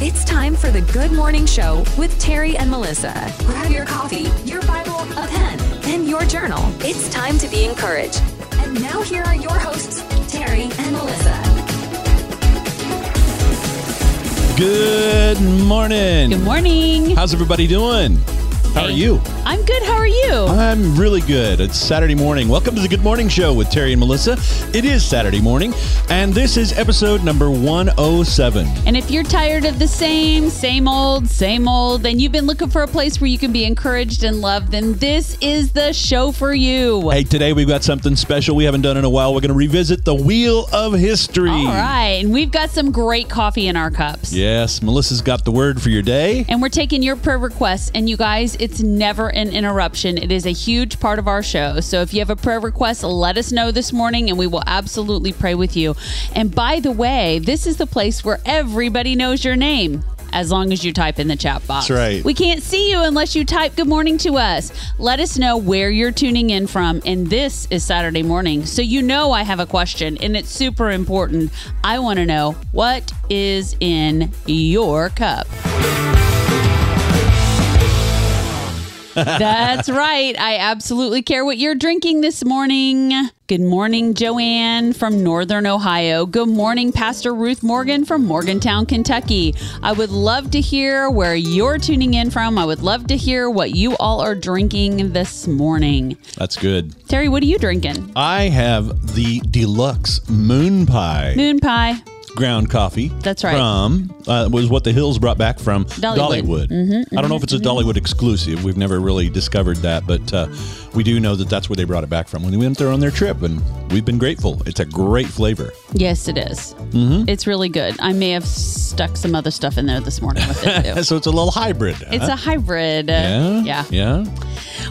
It's time for the Good Morning Show with Terry and Melissa. Grab your coffee, your Bible, a pen, and your journal. It's time to be encouraged. And now here are your hosts, Terry and Melissa. Good morning. Good morning. How's everybody doing? How are you? I'm good. How are you? I'm really good. It's Saturday morning. Welcome to the Good Morning Show with Terry and Melissa. It is Saturday morning, and this is episode number 107. And if you're tired of the same, same old, same old, and you've been looking for a place where you can be encouraged and loved, then this is the show for you. Hey, today we've got something special we haven't done in a while. We're going to revisit the Wheel of History. All right. And we've got some great coffee in our cups. Yes, Melissa's got the word for your day. And we're taking your prayer requests. And you guys, it's never an interruption. It is a huge part of our show. So if you have a prayer request, let us know this morning and we will absolutely pray with you. And by the way, this is the place where everybody knows your name. As long as you type in the chat box. That's right. We can't see you unless you type good morning to us. Let us know where you're tuning in from. And this is Saturday morning. So you know I have a question and it's super important. I want to know what is in your cup. That's right. I absolutely care what you're drinking this morning. Good morning, Joanne from Northern Ohio. Good morning, Pastor Ruth Morgan from Morgantown, Kentucky. I would love to hear where you're tuning in from. I would love to hear what you all are drinking this morning. That's good. Terry, what are you drinking? I have the deluxe moon pie. Moon pie. Ground coffee. That's right. From uh, was what the Hills brought back from Dollywood. Dollywood. I don't know if it's a Dollywood exclusive. We've never really discovered that, but uh, we do know that that's where they brought it back from when they went there on their trip, and we've been grateful. It's a great flavor. Yes, it is. It's really good. I may have stuck some other stuff in there this morning with it too. so it's a little hybrid. It's huh? a hybrid. yeah, Yeah. yeah.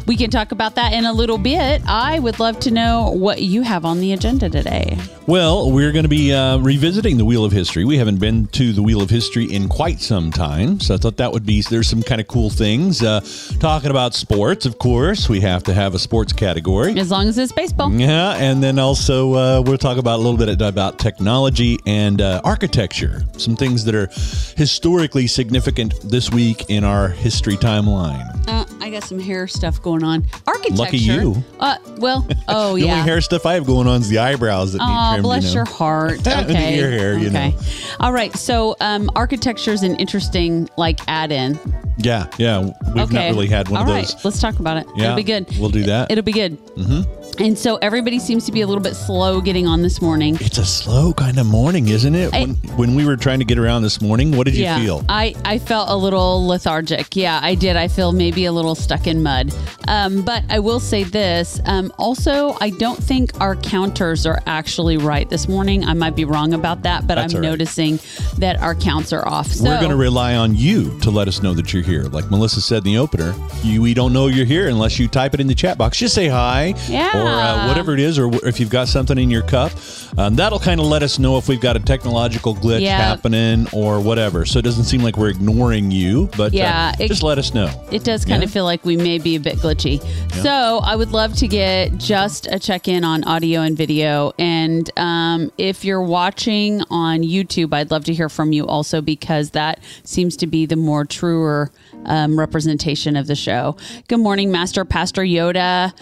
We can talk about that in a little bit. I would love to know what you have on the agenda today. Well, we're going to be uh, revisiting the Wheel of History. We haven't been to the Wheel of History in quite some time, so I thought that would be. There's some kind of cool things. Uh, talking about sports, of course, we have to have a sports category. As long as it's baseball. Yeah, and then also uh, we'll talk about a little bit about technology and uh, architecture, some things that are historically significant this week in our history timeline. Uh, I got some hair stuff going on. Architecture. Lucky you. Uh, well, oh The yeah. The only hair stuff I have going on is the eyebrows that need Oh, trimmed. bless you know. your heart. Okay. your hair, you okay. know. All right. So, um, architecture is an interesting like add-in. Yeah, yeah, we've okay. not really had one All of right. those. Let's talk about it. Yeah, It'll be good. we'll do that. It'll be good. Mm-hmm. And so everybody seems to be a little bit slow getting on this morning. It's a slow kind of morning, isn't it? I- when, when we were trying to get around this morning, what did you yeah, feel? I, I felt a little lethargic. Yeah, I did. I feel maybe a little stuck in mud. Um, but I will say this. Um, also, I don't think our counters are actually right this morning. I might be wrong about that, but That's I'm right. noticing that our counts are off. So, We're going to rely on you to let us know that you're here. Like Melissa said in the opener, you, we don't know you're here unless you type it in the chat box. Just say hi Yeah. Or uh, whatever it is, or if you've got something in your cup. Um, that'll kind of let us know if we've got a technological glitch Yeah. happening or whatever. So it doesn't seem like we're ignoring you, but uh, Yeah, it- just let us know. It does kind of feel like we may be a bit glitchy. So I would love to get just a check in on audio and video. And um, if you're watching on YouTube, I'd love to hear from you also because that seems to be the more truer um, representation of the show. Good morning, Master Pastor Yoda.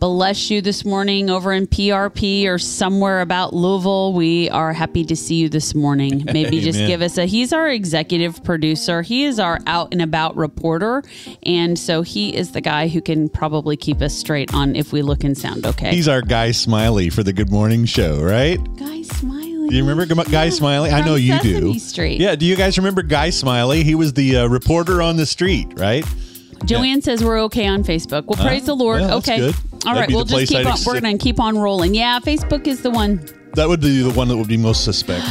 Bless you this morning over in PRP or somewhere about Louisville. We are happy to see you this morning. Maybe just give us a. He's our executive producer. He is our out and about reporter, and so he is the guy who can probably keep us straight on if we look and sound okay. He's our guy Smiley for the Good Morning Show, right? Guy Smiley. Do you remember Guy Smiley? I know you Sesame do. Street. Yeah. Do you guys remember Guy Smiley? He was the uh, reporter on the street, right? Joanne says we're okay on Facebook. Well, praise the Lord. that's okay. good. All right, we'll just keep I'd on. ex- We're to keep on rolling. Yeah, Facebook is the one That would be the one that would be most suspect.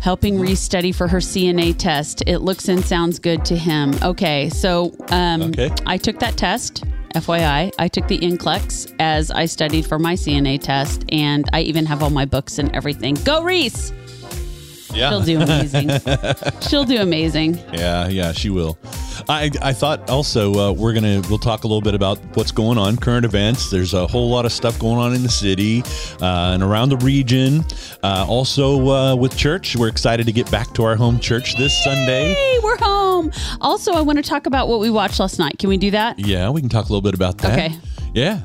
helping Reese study for her CNA test. It looks and sounds good to him. Okay, so um, Okay. I took that test. FYI, I took the NCLEX as I studied for my CNA test, and I even have all my books and everything. Go Reese! Yeah. She'll do amazing. She'll do amazing. Yeah, yeah, she will. I, I thought also uh, we're gonna we'll talk a little bit about what's going on, current events. There's a whole lot of stuff going on in the city uh, and around the region. Uh, also uh, with church, we're excited to get back to our home church this Sunday. Hey, we're home. Also, I want to talk about what we watched last night. Can we do that? Yeah, we can talk a little bit about that. Okay. Yeah.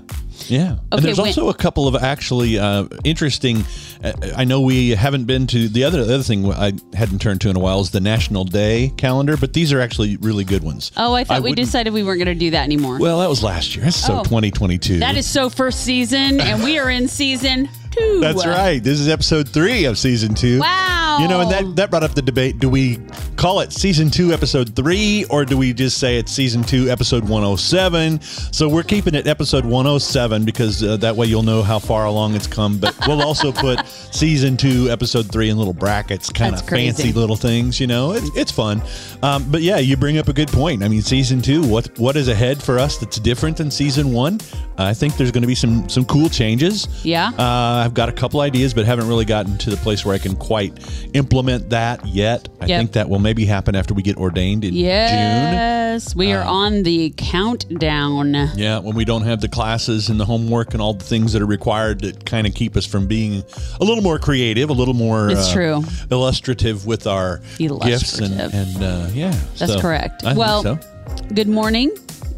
Yeah. and there's when- also a couple of actually uh, interesting. Uh, I know we haven't been to the other the other thing I hadn't turned to in a while is the National Day calendar, but these are actually really good ones. Oh, I thought we decided we weren't going to do that anymore. Well, that was last year. That's so Oh. 2022. that is so first season, and we are in season two. That's right. This is episode three of season two. Wow. You know, and that, that brought up the debate. Do we call it season two, episode three, or do we just say it's season two, episode 107? So we're keeping it episode 107 because uh, that way you'll know how far along it's come. But we'll also put season two, episode three in little brackets, kind of fancy little things, you know? It's, it's fun. Um, but yeah, you bring up a good point. I mean, season two, what what is ahead for us that's different than season one? I think there's going to be some some cool changes. Yeah. Uh, I've got a couple ideas, but haven't really gotten to the place where I can quite implement that yet. I Yep. think that will maybe happen after we get ordained in June. Yes, we are on the countdown. Yeah, when we don't have the classes and the homework and all the things that are required to kind of keep us from being a little more creative, a little more It's uh, true. illustrative with our gifts and, and uh, yeah. That's so correct. I well, so. good morning.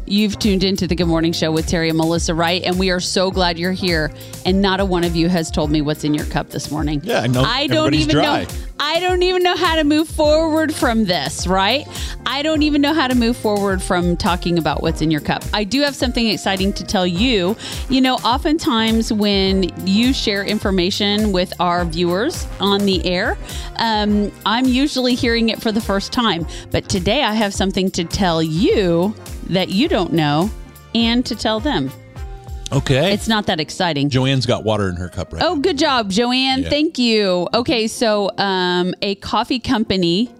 You've tuned into the Good Morning Show with Terry and Melissa Wright, and we are so glad you're here. And not a one of you has told me what's in your cup this morning. Yeah, I know. I don't even dry. know. I don't even know how to move forward from this. Right? I don't even know how to move forward from talking about what's in your cup. I do have something exciting to tell you. You know, oftentimes when you share information with our viewers on the air, um, I'm usually hearing it for the first time. But today I have something to tell you that you don't know and to tell them. Okay. It's not that exciting. Joanne's got water in her cup right Oh, good job, Joanne. Yeah. Thank you. Okay, so um, a coffee company.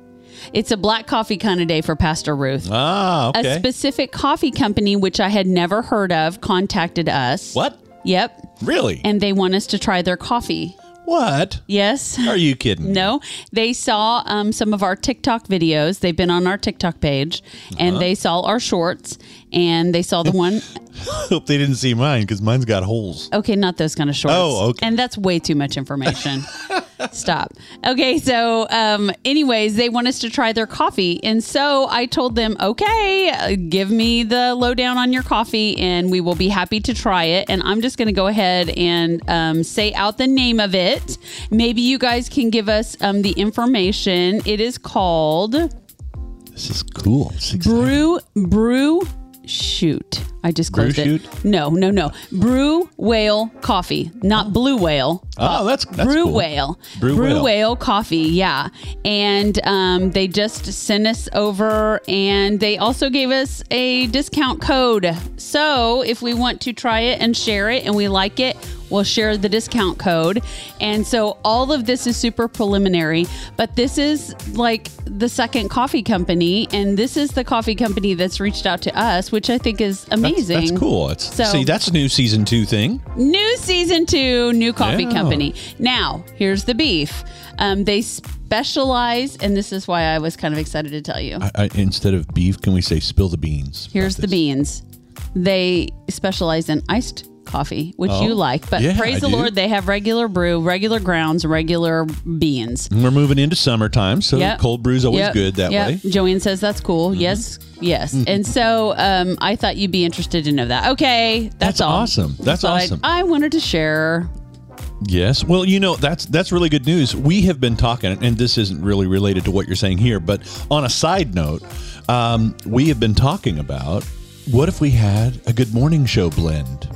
It's a black coffee kind of day for Pastor Ruth. Ah, A specific coffee company, which I had never heard of, contacted us. what? Yep. Really? And they want us to try their coffee. What? Yes. Are you kidding? No, they saw um, some of our TikTok videos. They've been on our TikTok page, Uh-huh. and they saw our shorts, and they saw the one. Hope they didn't see mine because mine's got holes. Okay, not those kind of shorts. Oh, okay. And that's way too much information. Stop. Okay, so um, anyways, they want us to try their coffee, and so I told them, okay, give me the lowdown on your coffee, and we will be happy to try it. And I'm just going to go ahead and um, say out the name of it. Maybe you guys can give us um, the information. It is called This is cool. Brew Brew Shoot. I just Brew closed it. Shoot? No, no, no. Brew Whale Coffee, not Blue Whale. Oh, that's, that's Brew cool. Whale. Brew brew Whale. Coffee, yeah. And um, they just sent us over and they also gave us a discount code. So if we want to try it and share it and we like it, we'll share the discount code. And so all of this is super preliminary, but this is like the second coffee company. And this is the coffee company that's reached out to us, which I think is amazing. that's cool. It's, So- see, that's a new season two thing. New season two, new coffee Yeah. company. Now, here's the beef. Um, they specialize, and this is why I was kind of excited to tell you. I, I, instead of beef, can we say spill the beans? Here's the beans. They specialize in iced coffee, which Oh, you like, but yeah, praise I the do. Lord, they have regular brew, regular grounds, regular beans. We're moving into summertime, so Yep. cold brew's always Yep. good that Yep. way. Mm-hmm. Joanne says that's cool. Yes, yes. And so um, I thought you'd be interested to know that. Okay, that's, That's all. awesome. That's So I- awesome. I wanted to share. Yes. Well, you know, that's that's really good news. We have been talking, and this isn't really related to what you're saying here, but on a side note, um, we have been talking about what if we had a good morning show blend.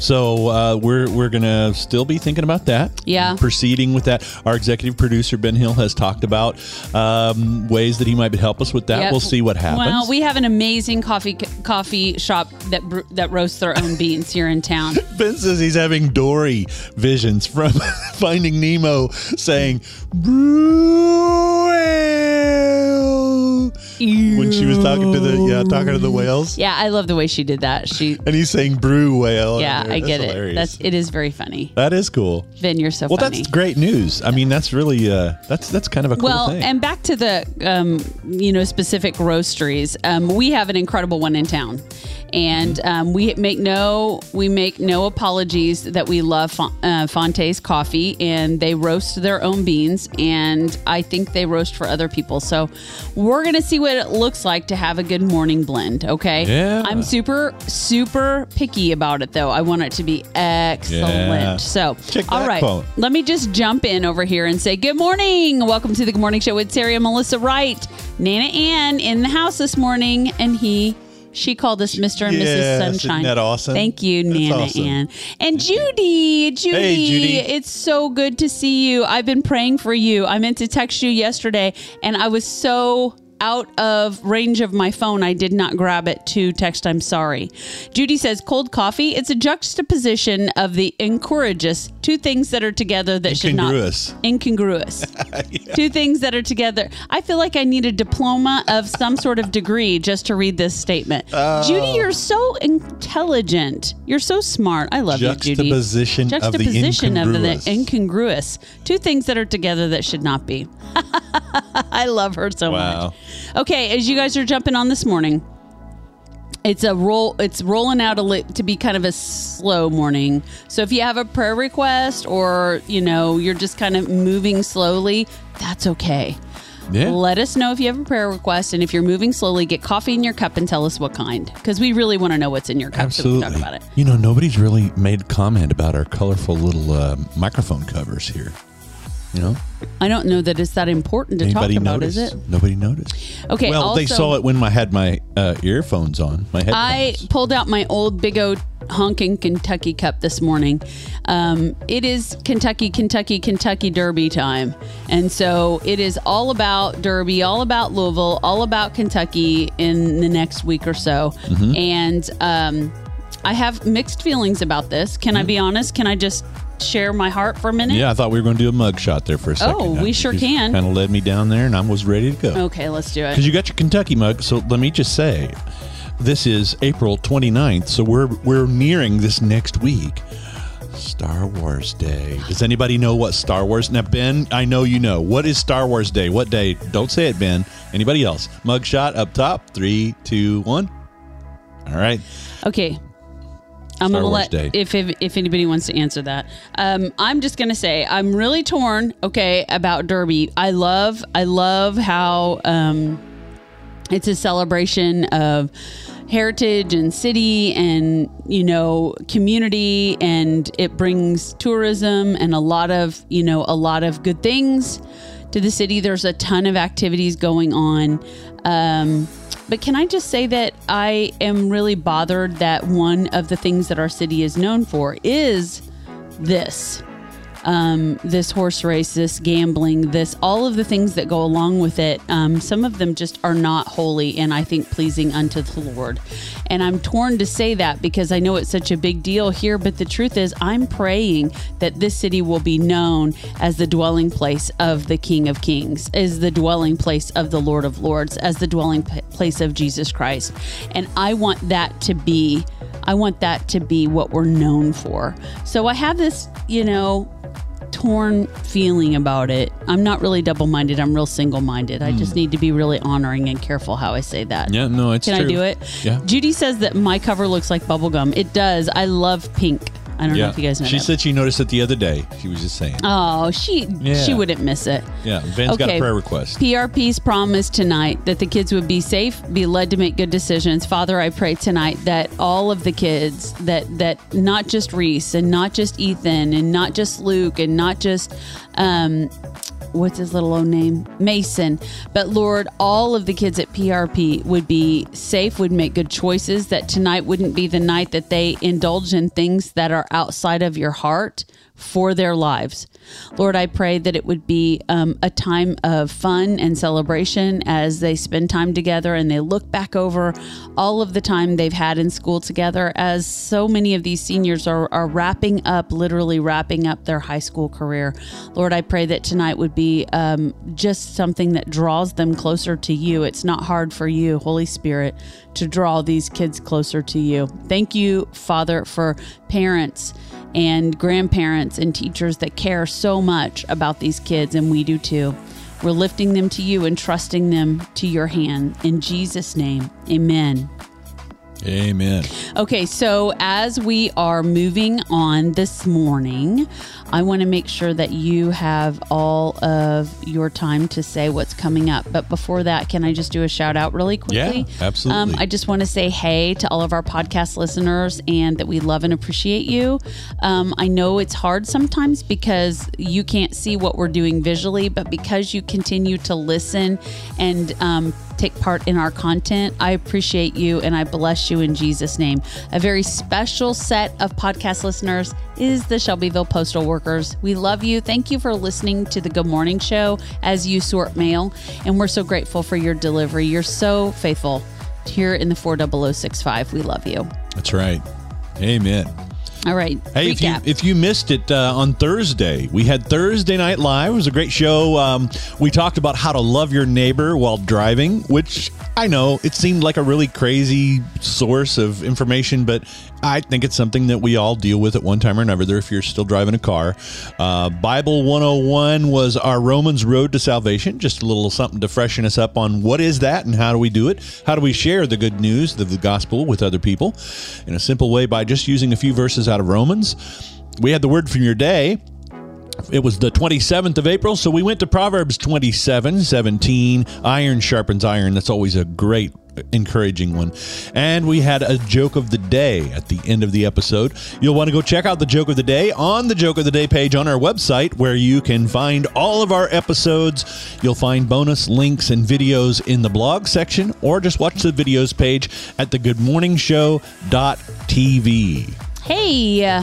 So uh, we're we're gonna still be thinking about that. Yeah. Proceeding with that. Our executive producer Ben Hill has talked about um, ways that he might help us with that. Yep. We'll see what happens. Well, we have an amazing coffee coffee shop that that roasts their own beans here in town. Ben says he's having Dory visions from Finding Nemo saying "Brew ale," when she was talking to the yeah, talking to the whales. Yeah, I love the way she did that. She And he's saying brew whale. Yeah, I get it. That's it is very funny. that is cool. Ben, you're so Well, funny. that's great news. I mean, that's really uh, that's that's kind of a cool well, thing. and back to the um, you know specific roasteries. Um, we have an incredible one in town, and um, we make no we make no apologies that we love uh, Fonte's coffee, and they roast their own beans, and I think they roast for other people. So we're gonna see what it looks like to have a good morning blend. Okay, Yeah. I'm super super picky about it though. I want it to be excellent. Yeah. So Check all quote. let me just jump in over here and say good morning. Welcome to the Good Morning Show with Terry and Melissa Wright. Nana Ann in the house this morning, and he. She called us Mr. and Yes, Mrs. isn't Sunshine. that awesome? Thank you, That's Nana awesome. Ann. And Judy, Judy, Hey, Judy. it's so good to see you. I've been praying for you. I meant to text you yesterday, and I was so out of range of my phone, I did not grab it to text. I'm sorry. Judy says cold coffee. It's a juxtaposition of the incongruous, two things that are together that should not Incongruous. incongruous. Two things that are together. I feel like I need a diploma of some sort of degree just to read this statement. Oh. Judy, you're so intelligent. You're so smart. I love you, Judy. Juxtaposition of the Juxtaposition of the incongruous. incongruous. Two things that are together that should not be. I love her so Wow. much. Okay, as you guys are jumping on this morning, it's a roll. It's rolling out a li- to be kind of a slow morning. So if you have a prayer request, or you know you're just kind of moving slowly, that's okay. Yeah. Let us know if you have a prayer request, and if you're moving slowly, get coffee in your cup and tell us what kind, because we really want to know what's in your cup. So we Absolutely. can talk about it. You know, nobody's really made comment about our colorful little uh, microphone covers here. You know, I don't know that it's that important to anybody talk about, noticed? is it? Nobody noticed. Okay. well, they saw it when I had my uh, earphones on. My headphones. I pulled out my old big old honking Kentucky cup this morning. Um, it is Kentucky, Kentucky, Kentucky Derby time. And so it is all about Derby, all about Louisville, all about Kentucky in the next week or so. Mm-hmm. And um, I have mixed feelings about this. Can I be honest? Can I just share my heart for a minute? Yeah, I thought we were going to do a mug shot there for a second. Oh, we sure can. Kind of led me down there, and I was ready to go. Okay, let's do it. Because you got your Kentucky mug. So let me just say, this is April 29th. So we're we're nearing this next week. Star Wars Day. Does anybody know what Star Wars? Now, Ben, I know you know. What is Star Wars Day? What day? Don't say it, Ben. Anybody else? Mug shot up top. Three, two, one. All right. Okay. I'm Star gonna Wars let Day. if, if if anybody wants to answer that. Um, I'm just gonna say I'm really torn. Okay, about Derby. I love I love how um, it's a celebration of heritage and city and you know community and it brings tourism and a lot of you know a lot of good things to the city there's a ton of activities going on um, but can i just say that i am really bothered that one of the things that our city is known for is this um, this horse race, this gambling, this all of the things that go along with it. Um, some of them just are not holy and I think pleasing unto the Lord. And I'm torn to say that because I know it's such a big deal here, but the truth is, I'm praying that this city will be known as the dwelling place of the King of Kings, as the dwelling place of the Lord of Lords, as the dwelling place of Jesus Christ. And I want that to be. I want that to be what we're known for. So I have this, you know, torn feeling about it. I'm not really double minded. I'm real single minded. I just need to be really honoring and careful how I say that. Hmm. Yeah, no, it's Can I do it? Yeah. Judy says that my cover looks like bubblegum. It does. I love pink. I don't know if you guys know She that. said she noticed it the other day. She was just saying. oh, she Yeah. she wouldn't miss it. yeah, Ben's got a prayer request. PRP's promise tonight that the kids would be safe, be led to make good decisions. Father, I pray tonight that all of the kids, that that not just Reese and not just Ethan and not just Luke and not just um what's his little old name? Mason. But Lord, all of the kids at PRP would be safe, would make good choices, that tonight wouldn't be the night that they indulge in things that are outside of your heart for their lives. Lord, I pray that it would be um, a time of fun and celebration as they spend time together and they look back over all of the time they've had in school together, as so many of these seniors are, are wrapping up, literally wrapping up their high school career. Lord, I pray that tonight would be um, just something that draws them closer to you. It's not hard for you, Holy Spirit, to draw these kids closer to you. Thank you, Father, for parents and grandparents and teachers that care so much about these kids, and we do too. We're lifting them to you and trusting them to your hand. In Jesus' name, amen. Amen. Okay, so as we are moving on this morning, I want to make sure that you have all of your time to say what's coming up. But before that, can I just do a shout out really quickly? Yeah, absolutely. Um, I just want to say hey to all of our podcast listeners and that we love and appreciate you. Um, I know it's hard sometimes because you can't see what we're doing visually, but because you continue to listen and um, take part in our content. I appreciate you and I bless you in Jesus' name. A very special set of podcast listeners is the Shelbyville Postal Workers. We love you. Thank you for listening to the Good Morning Show as you sort mail, and we're so grateful for your delivery. You're so faithful here in the 40065. We love you. That's right. Amen. All right. Hey, if you if you missed it uh, on Thursday, we had Thursday Night Live. It was a great show. Um, we talked about how to love your neighbor while driving, which I know it seemed like a really crazy source of information, but I think it's something that we all deal with at one time or another. If you're still driving a car, uh, Bible 101 was our Romans Road to Salvation. Just a little something to freshen us up on what is that and how do we do it? How do we share the good news of the gospel with other people in a simple way by just using a few verses out of Romans. We had the word from your day. It was the 27th of April, so we went to Proverbs 27 17. Iron sharpens iron. That's always a great, encouraging one. And we had a joke of the day at the end of the episode. You'll want to go check out the joke of the day on the joke of the day page on our website, where you can find all of our episodes. You'll find bonus links and videos in the blog section, or just watch the videos page at thegoodmorningshow.tv. Hey,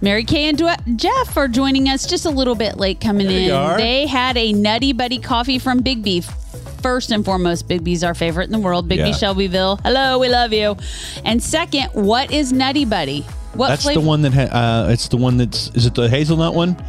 Mary Kay and Jeff are joining us just a little bit late coming There you in. are. They had a Nutty Buddy coffee from Big B. First and foremost, Big B's our favorite in the world. Big B Shelbyville. Hello, we love you. And second, what is Nutty Buddy? What That's flavor? the one that ha- uh, it's the one that's is it the hazelnut one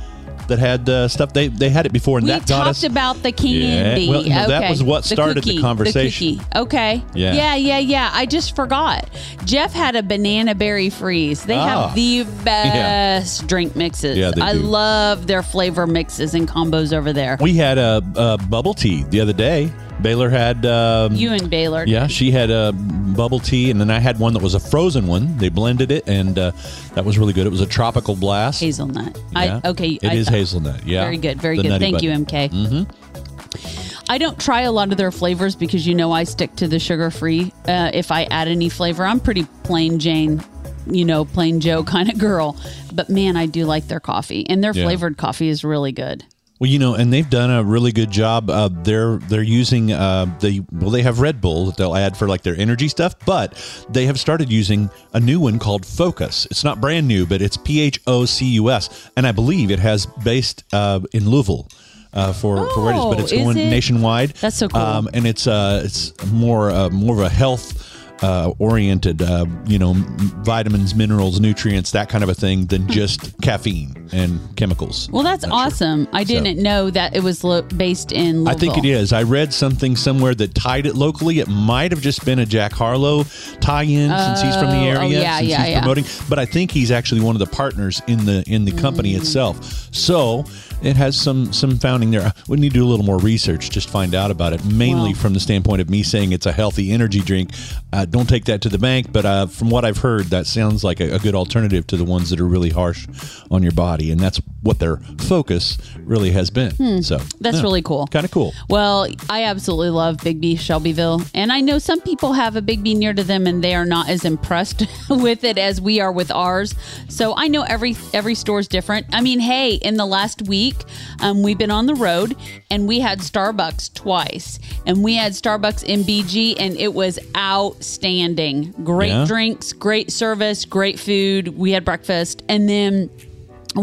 that had uh, stuff they they had it before and We that got talked us about the candy. Yeah, well, no, that was what started the cookie, conversation. cookie. Okay. Yeah. Yeah, yeah, yeah. I just forgot. Jeff had a banana berry freeze. They Ah. have the best drink mixes. Yeah, I do. love their flavor mixes and combos over there. we had a, a bubble tea the other day. Baylor had um, You and Baylor. yeah she had a bubble tea and then I had one that was a frozen one. They blended it and uh, that was really good. It was a tropical blast. Hazelnut. Yeah. I okay. It I, is hazelnut. Yeah, Very good. Very The good. Thank you, MK. Mm-hmm. I don't try a lot of their flavors because you know I stick to the sugar free. Uh, if I add any flavor, I'm pretty plain Jane, you know, plain Joe kind of girl. But man, I do like their coffee, and their Yeah. flavored coffee is really good. Well, you know, and they've done a really good job. Uh, they're they're using uh, the well, they have Red Bull that they'll add for like their energy stuff, but they have started using a new one called Phocus. It's not brand new, but it's P H O C U S, and I believe it has based uh, in Louisville. Uh, for for where it is, but Oh, it's going it? nationwide. That's so cool. Um, and it's uh, it's more uh, more of a health uh, oriented, uh, you know, vitamins, minerals, nutrients, that kind of a thing, than just caffeine and chemicals. Well, that's Not sure. awesome. I didn't know that it was lo- based in. Louisville. I think it is. I read something somewhere that tied it locally. It might have just been a Jack Harlow tie-in since he's from the Oh, oh, area, yeah, since yeah, he's yeah. promoting. But I think he's actually one of the partners in the in the company Mm. itself. So it has some some founding there. We need to do a little more research just find out about it. Mainly Well- from the standpoint of me saying it's a healthy energy drink. Uh, don't take that to the bank, but uh, from what I've heard, that sounds like a, a good alternative to the ones that are really harsh on your body, and that's what their focus really has been. So Hmm. That's really cool. Kind of cool. Well, I absolutely love Big B Shelbyville. And I know some people have a Big B near to them and they are not as impressed with it as we are with ours. So I know every every store is different. I mean, hey, in the last week, um, we've been on the road and we had Starbucks twice. And we had Starbucks in BG and it was outstanding. Great Yeah. drinks, great service, great food. We had breakfast. And then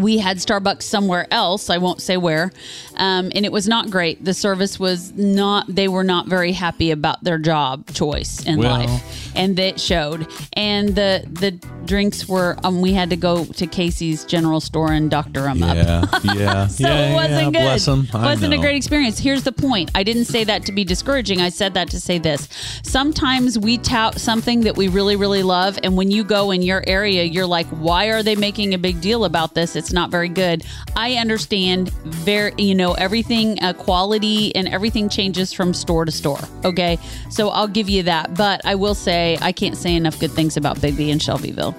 we had Starbucks somewhere else. I won't say where. Um, and it was not great. The service was not, they were not very happy about their job choice in Well. life. And that showed. And the, the drinks were, um, we had to go to Casey's general store and doctor them up. Yeah, yeah, So yeah. it wasn't yeah, good. Bless them. wasn't a great experience. Here's the point. I didn't say that to be discouraging. I said that to say this. Sometimes we tout something that we really, really love, and when you go in your area, you're like, "Why are they making a big deal about this? It's not very good." I understand. Very, you know, everything uh, quality and everything changes from store to store. Okay, so I'll give you that. But I will say I can't say enough good things about Big B and Shelbyville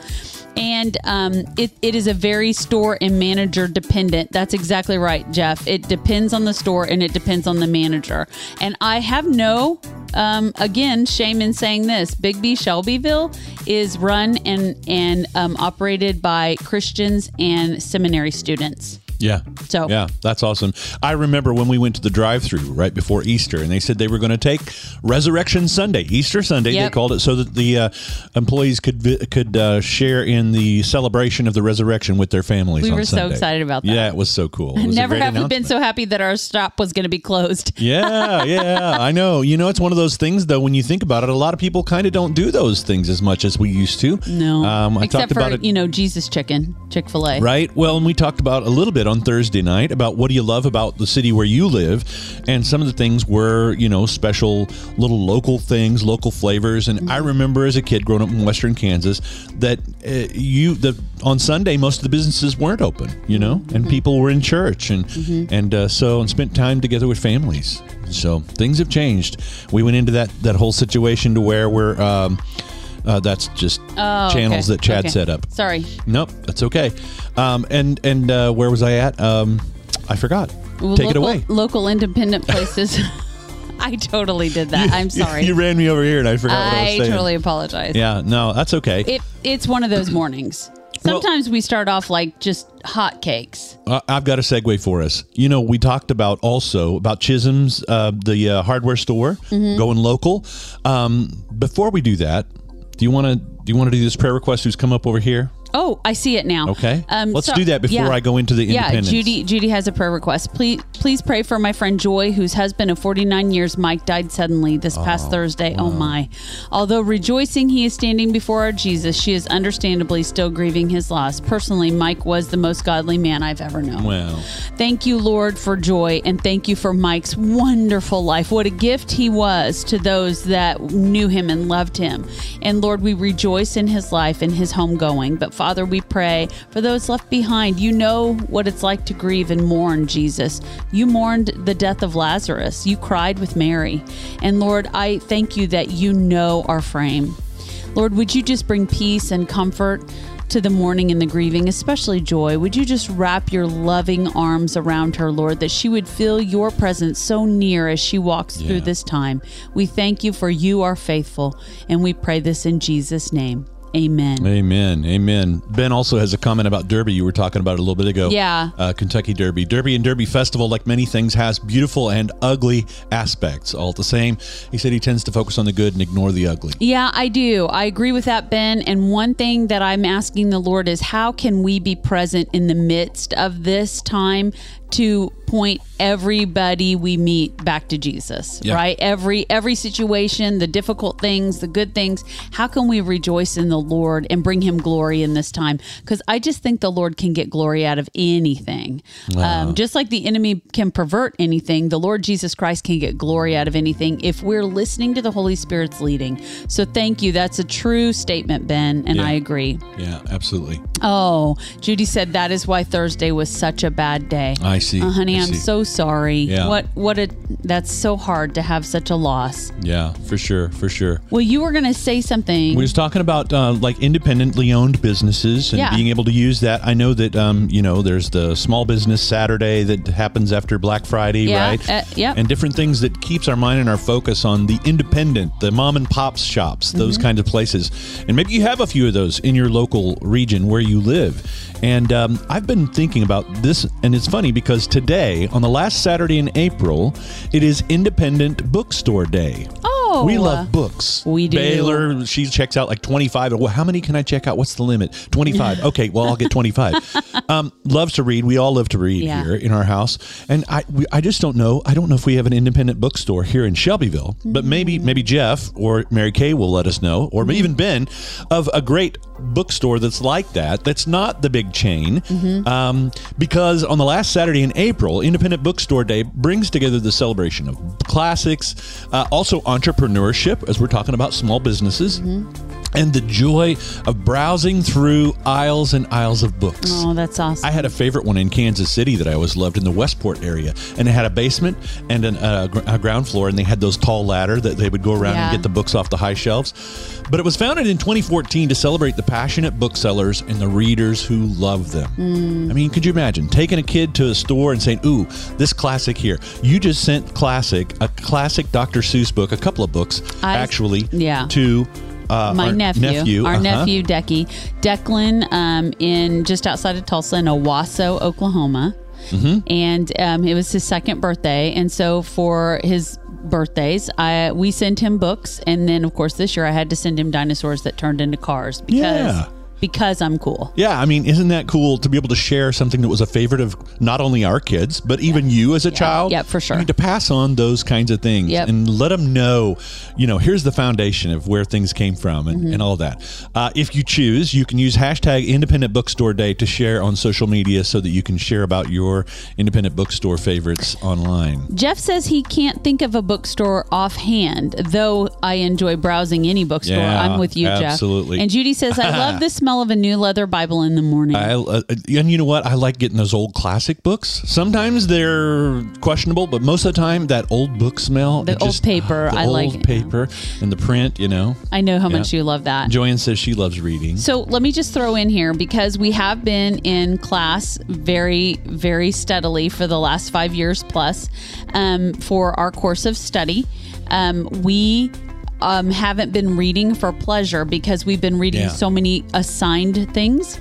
and um, it, it is a very store and manager dependent. That's exactly right, Jeff. It depends on the store and it depends on the manager. And I have no, um, again, shame in saying this. Big B Shelbyville is run and and um, operated by Christians and seminary students. Yeah. So- yeah, that's awesome. I remember when we went to the drive-through right before Easter, and they said they were going to take Resurrection Sunday, Easter Sunday. They called it so that the uh, employees could vi- could uh, share in the celebration of the resurrection with their families. We were so excited about that. Yeah, it was so cool. Was Never have we been so happy that our stop was going to be closed. yeah, yeah, I know. You know, it's one of those things, though. When you think about it, a lot of people kind of don't do those things as much as we used to. No, um, I except talked for about it. you know Jesus Chicken, Chick Fil A. Right. Well, and we talked about a little bit on Thursday night about what do you love about the city where you live, and some of the things were you know special little local things, local flavors. And I remember as a kid growing up in Western Kansas that uh, you the on Sunday most of the businesses weren't open, you know, and people were in church and and uh, so and spent time together with families. So things have changed. We went into that that whole situation to where we're. Um, uh, that's just Oh, channels okay. that Chad Okay. set up. Sorry. Nope, that's okay. Um, and and uh, where was I at? Um, I forgot. Well, Take it local- away. Local independent places. I totally did that. I'm sorry. You, ran me over here, and I forgot what I was I totally apologize. Yeah, no, that's okay. It it's one of those mornings. Well- Sometimes we start off like just hot cakes. I've got a segue for us. You know, we talked about also about Chisholm's, uh, the uh, hardware store, Mm-hmm. going local. Um, before we do that, do you want to do you want to do this prayer request? Who's come up over here? Oh, I see it now. Okay. Um, Let's do that before I go into the independence. Yeah. Judy. Judy has a prayer request. Please, please pray for my friend Joy, whose husband of 49 years, Mike, died suddenly this past oh, Thursday. Oh my! Although rejoicing he is standing before our Jesus, she is understandably still grieving his loss. Personally, Mike was the most godly man I've ever known. Well, Thank you, Lord, for joy, and thank you for Mike's wonderful life. What a gift he was to those that knew him and loved him. And Lord, we rejoice in his life and his homegoing. But Father, we pray for those left behind. You know what it's like to grieve and mourn, Jesus. You mourned the death of Lazarus, you cried with Mary. And Lord, I thank you that you know our frame. Lord, would you just bring peace and comfort to the mourning and the grieving, especially joy? Would you just wrap your loving arms around her, Lord, that she would feel your presence so near as she walks through this time? We thank you for you are faithful, and we pray this in Jesus' name. Amen. Amen. Amen. Ben also has a comment about Derby. You were talking about it a little bit ago. Yeah. Uh, Kentucky Derby. Derby and Derby Festival, like many things, has beautiful and ugly aspects all the same. He said he tends to focus on the good and ignore the ugly. Yeah, I do. I agree with that, Ben. And one thing that I'm asking the Lord is how can we be present in the midst of this time to point everybody we meet back to Jesus, Yeah. right? Every every situation, the difficult things, the good things, how can we rejoice in the Lord and bring him glory in this time? Cuz I just think the Lord can get glory out of anything. Um, just like the enemy can pervert anything, the Lord Jesus Christ can get glory out of anything if we're listening to the Holy Spirit's leading. So thank you. That's a true statement, Ben, and Yeah. I agree. Yeah, absolutely. Oh, Judy said that is why Thursday was such a bad day. I see. Uh, honey, I I'm see. so sorry. Yeah. What what a that's so hard to have such a loss. Yeah, for sure, for sure. Well, you were going to say something. We was talking about uh, like independently owned businesses and Yeah. being able to use that. I know that um, you know there's the small business Saturday that happens after Black Friday, Yeah, right? uh, yep. And different things that keeps our mind and our focus on the independent, the mom and pops shops, those Mm-hmm. kinds of places. And maybe you have a few of those in your local region where you live. And um, I've been thinking about this, and it's funny because today, on the last Saturday in April, it is Independent Bookstore Day. oh. We love books. We do. Baylor, she checks out like 25. Well, how many can I check out? What's the limit? 25. Okay, well, I'll get 25. um, loves to read. We all love to read Yeah. here in our house. And I we, I just don't know. I don't know if we have an independent bookstore here in Shelbyville, but maybe maybe Jeff or Mary Kay will let us know, or even Ben, of a great bookstore that's like that, that's not the big chain. Um, because on the last Saturday in April, Independent Bookstore Day brings together the celebration of classics, uh, also entrepreneurship, as we're talking about small businesses. And the joy of browsing through aisles and aisles of books. Oh, that's awesome. I had a favorite one in Kansas City that I always loved in the Westport area, and it had a basement and an, uh, gr- a ground floor, and they had those tall ladder that they would go around Yeah. and get the books off the high shelves. But it was founded in 2014 to celebrate the passionate booksellers and the readers who love them. Mm. I mean, could you imagine taking a kid to a store and saying, "Ooh, this classic here"? You just sent classic a classic Dr. Seuss book, a couple of books I- actually, yeah. to. Uh, my our nephew, our uh-huh. nephew Decky, Declan, um, in just outside of Tulsa in Owasso, Oklahoma, Mm-hmm. and um, it was his second birthday, and so for his birthdays, I we send him books, and then of course this year I had to send him dinosaurs that turned into cars because Yeah. Because I'm cool. Yeah, I mean, isn't that cool to be able to share something that was a favorite of not only our kids, but even you as a child? Yep, for sure. I mean, to pass on those kinds of things Yep. and let them know, you know, here's the foundation of where things came from and, Mm-hmm. and all of that. Uh, if you choose, you can use hashtag Independent Bookstore Day to share on social media so that you can share about your independent bookstore favorites online. Jeff says he can't think of a bookstore offhand, though I enjoy browsing any bookstore. Yeah, I'm with you, absolutely. Jeff. Absolutely. And Judy says, I love the smell of a new leather Bible in the morning. I, uh, and you know what? I like getting those old classic books. Sometimes they're questionable, but most of the time, that old book smell, The old paper, the I old like paper and the print. You know, I know how Yeah. much you love that. Joanne says she loves reading. So let me just throw in here because we have been in class very, very steadily for the last five years plus um, for our course of study. Um, we um, haven't been reading for pleasure because we've been reading Yeah. so many assigned things.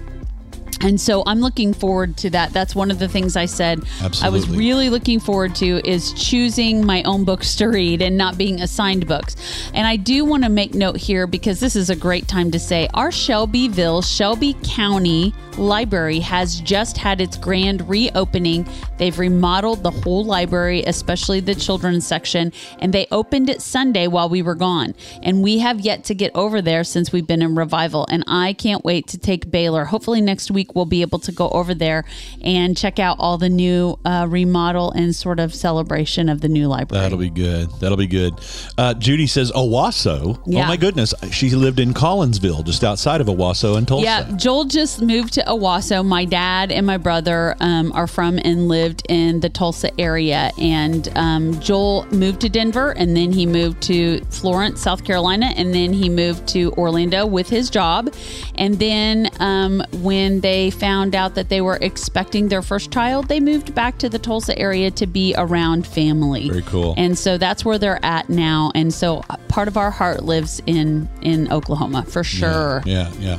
And so I'm looking forward to that. That's one of the things I said I was really looking forward to is choosing my own books to read and not being assigned books. And I do want to make note here because this is a great time to say our Shelbyville, Shelby County Library has just had its grand reopening. They've remodeled the whole library, especially the children's section, and they opened it Sunday while we were gone. And we have yet to get over there since we've been in revival. And I can't wait to take Baylor. Hopefully, next week we'll be able to go over there and check out all the new uh, remodel and sort of celebration of the new library. That'll be good. That'll be good. Uh, Judy says Owasso. Yeah. Oh my goodness, she lived in Collinsville, just outside of Owasso and Tulsa. Yeah, Joel just moved to Owasso. My dad and my brother um, are from and lived in the Tulsa area. And um, Joel moved to Denver and then he moved to Florence, South Carolina. And then he moved to Orlando with his job. And then um, when they found out that they were expecting their first child, they moved back to the Tulsa area to be around family. Very cool. And so that's where they're at now. And so uh, part of our heart lives in in Oklahoma for sure. Yeah, yeah.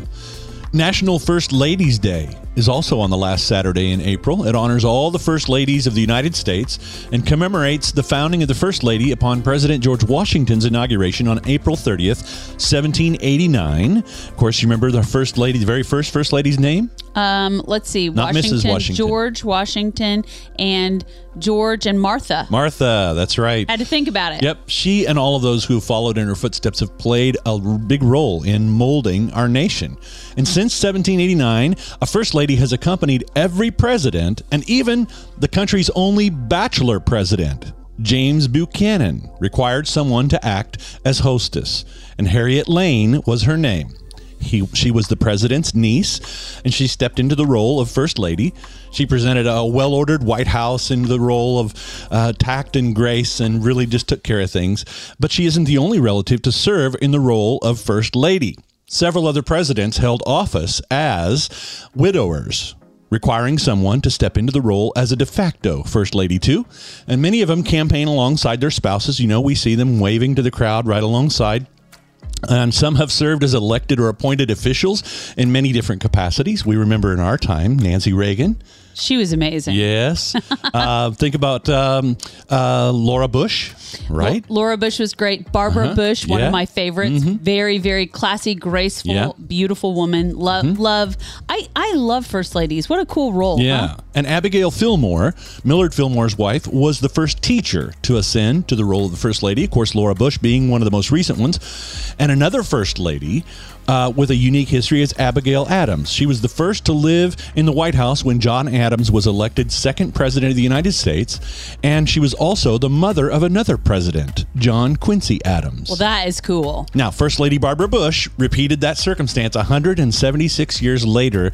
National First Ladies Day is also on the last Saturday in April. It honors all the First Ladies of the United States and commemorates the founding of the First Lady upon President George Washington's inauguration on April 30th, 1789. Of course, you remember the First Lady, the very first First Lady's name? Um, let's see, Not Mrs. Washington, Washington. George Washington, and George and Martha. Martha, that's right. I Had to think about it. Yep, she and all of those who followed in her footsteps have played a big role in molding our nation. And since 1789, a first lady has accompanied every president and even the country's only bachelor president. James Buchanan required someone to act as hostess, and Harriet Lane was her name. He, she was the president's niece, and she stepped into the role of first lady. She presented a well ordered White House in the role of uh, tact and grace and really just took care of things. But she isn't the only relative to serve in the role of first lady. Several other presidents held office as widowers requiring someone to step into the role as a de facto first lady too and many of them campaign alongside their spouses you know we see them waving to the crowd right alongside and some have served as elected or appointed officials in many different capacities. We remember in our time Nancy Reagan. She was amazing. Yes. uh, think about um, uh, Laura Bush. right? Laura Bush was great. Barbara Uh-huh. Bush, one Yeah. Mm-hmm. of my favorites. Very, very classy, graceful, Yeah. Mm-hmm. beautiful woman. Love, love. I, I love first ladies. What a cool role. Yeah. huh? And Abigail Fillmore, Millard Fillmore's wife, was the first teacher to ascend to the role of the First Lady. Of course, Laura Bush being one of the most recent ones. And another First Lady uh, with a unique history is Abigail Adams. She was the first to live in the White House when John Adams was elected second president of the United States. And she was also the mother of another president, John Quincy Adams. Well, that is cool. Now, First Lady Barbara Bush repeated that circumstance 176 years later